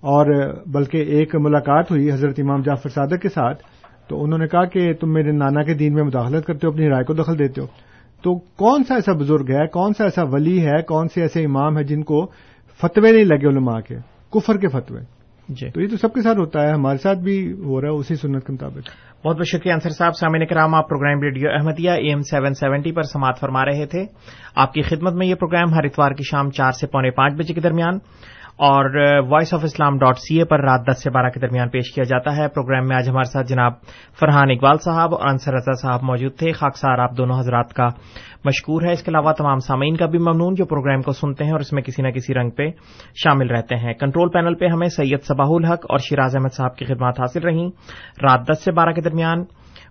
Speaker 7: اور بلکہ ایک ملاقات ہوئی حضرت امام جعفر صادق کے ساتھ، تو انہوں نے کہا کہ تم میرے نانا کے دین میں مداخلت کرتے ہو، اپنی رائے کو دخل دیتے ہو۔ تو کون سا ایسا بزرگ ہے، کون سا ایسا ولی ہے، کون سے ایسے امام ہے جن کو فتوے نہیں لگے علماء کے، کفر کے فتوے؟
Speaker 5: جی۔
Speaker 7: تو یہ تو سب کے ساتھ ہوتا ہے ہمارے ساتھ بھی ہو رہا ہے اسی سنت کے مطابق۔
Speaker 5: بہت بہت شکریہ انصر صاحب سامعین کرام آپ program radio Ahmadiyya A M seven seventy پر سماعت فرما رہے تھے۔ آپ کی خدمت میں یہ پروگرام ہر اتوار کی شام چار سے پونے پانچ بجے کے درمیان۔ اور Voice of Islam dot C A پر رات دس سے بارہ کے درمیان پیش کیا جاتا ہے۔ پروگرام میں آج ہمارے ساتھ جناب فرحان اقبال صاحب اور انصر رضا صاحب موجود تھے۔ خاکسار، آپ دونوں حضرات کا مشکور ہے۔ اس کے علاوہ تمام سامعین کا بھی ممنون جو پروگرام کو سنتے ہیں اور اس میں کسی نہ کسی رنگ پہ شامل رہتے ہیں۔ کنٹرول پینل پہ ہمیں سید صباح الحق اور شیراز احمد صاحب کی خدمات حاصل رہیں۔ رات دس سے بارہ کے درمیان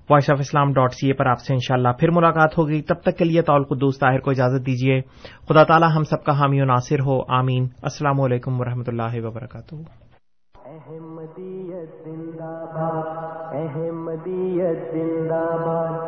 Speaker 5: Voice of Islam dot C A پر آپ سے انشاءاللہ پھر ملاقات ہوگی۔ تب تک کے لیے تعلق دوست طاہر کو اجازت دیجیے خدا تعالی ہم سب کا حامی و ناصر ہو۔ آمین۔ السلام علیکم ورحمۃ اللہ وبرکاتہ۔
Speaker 1: احمدیت زندہ باد، احمدیت زندہ باد۔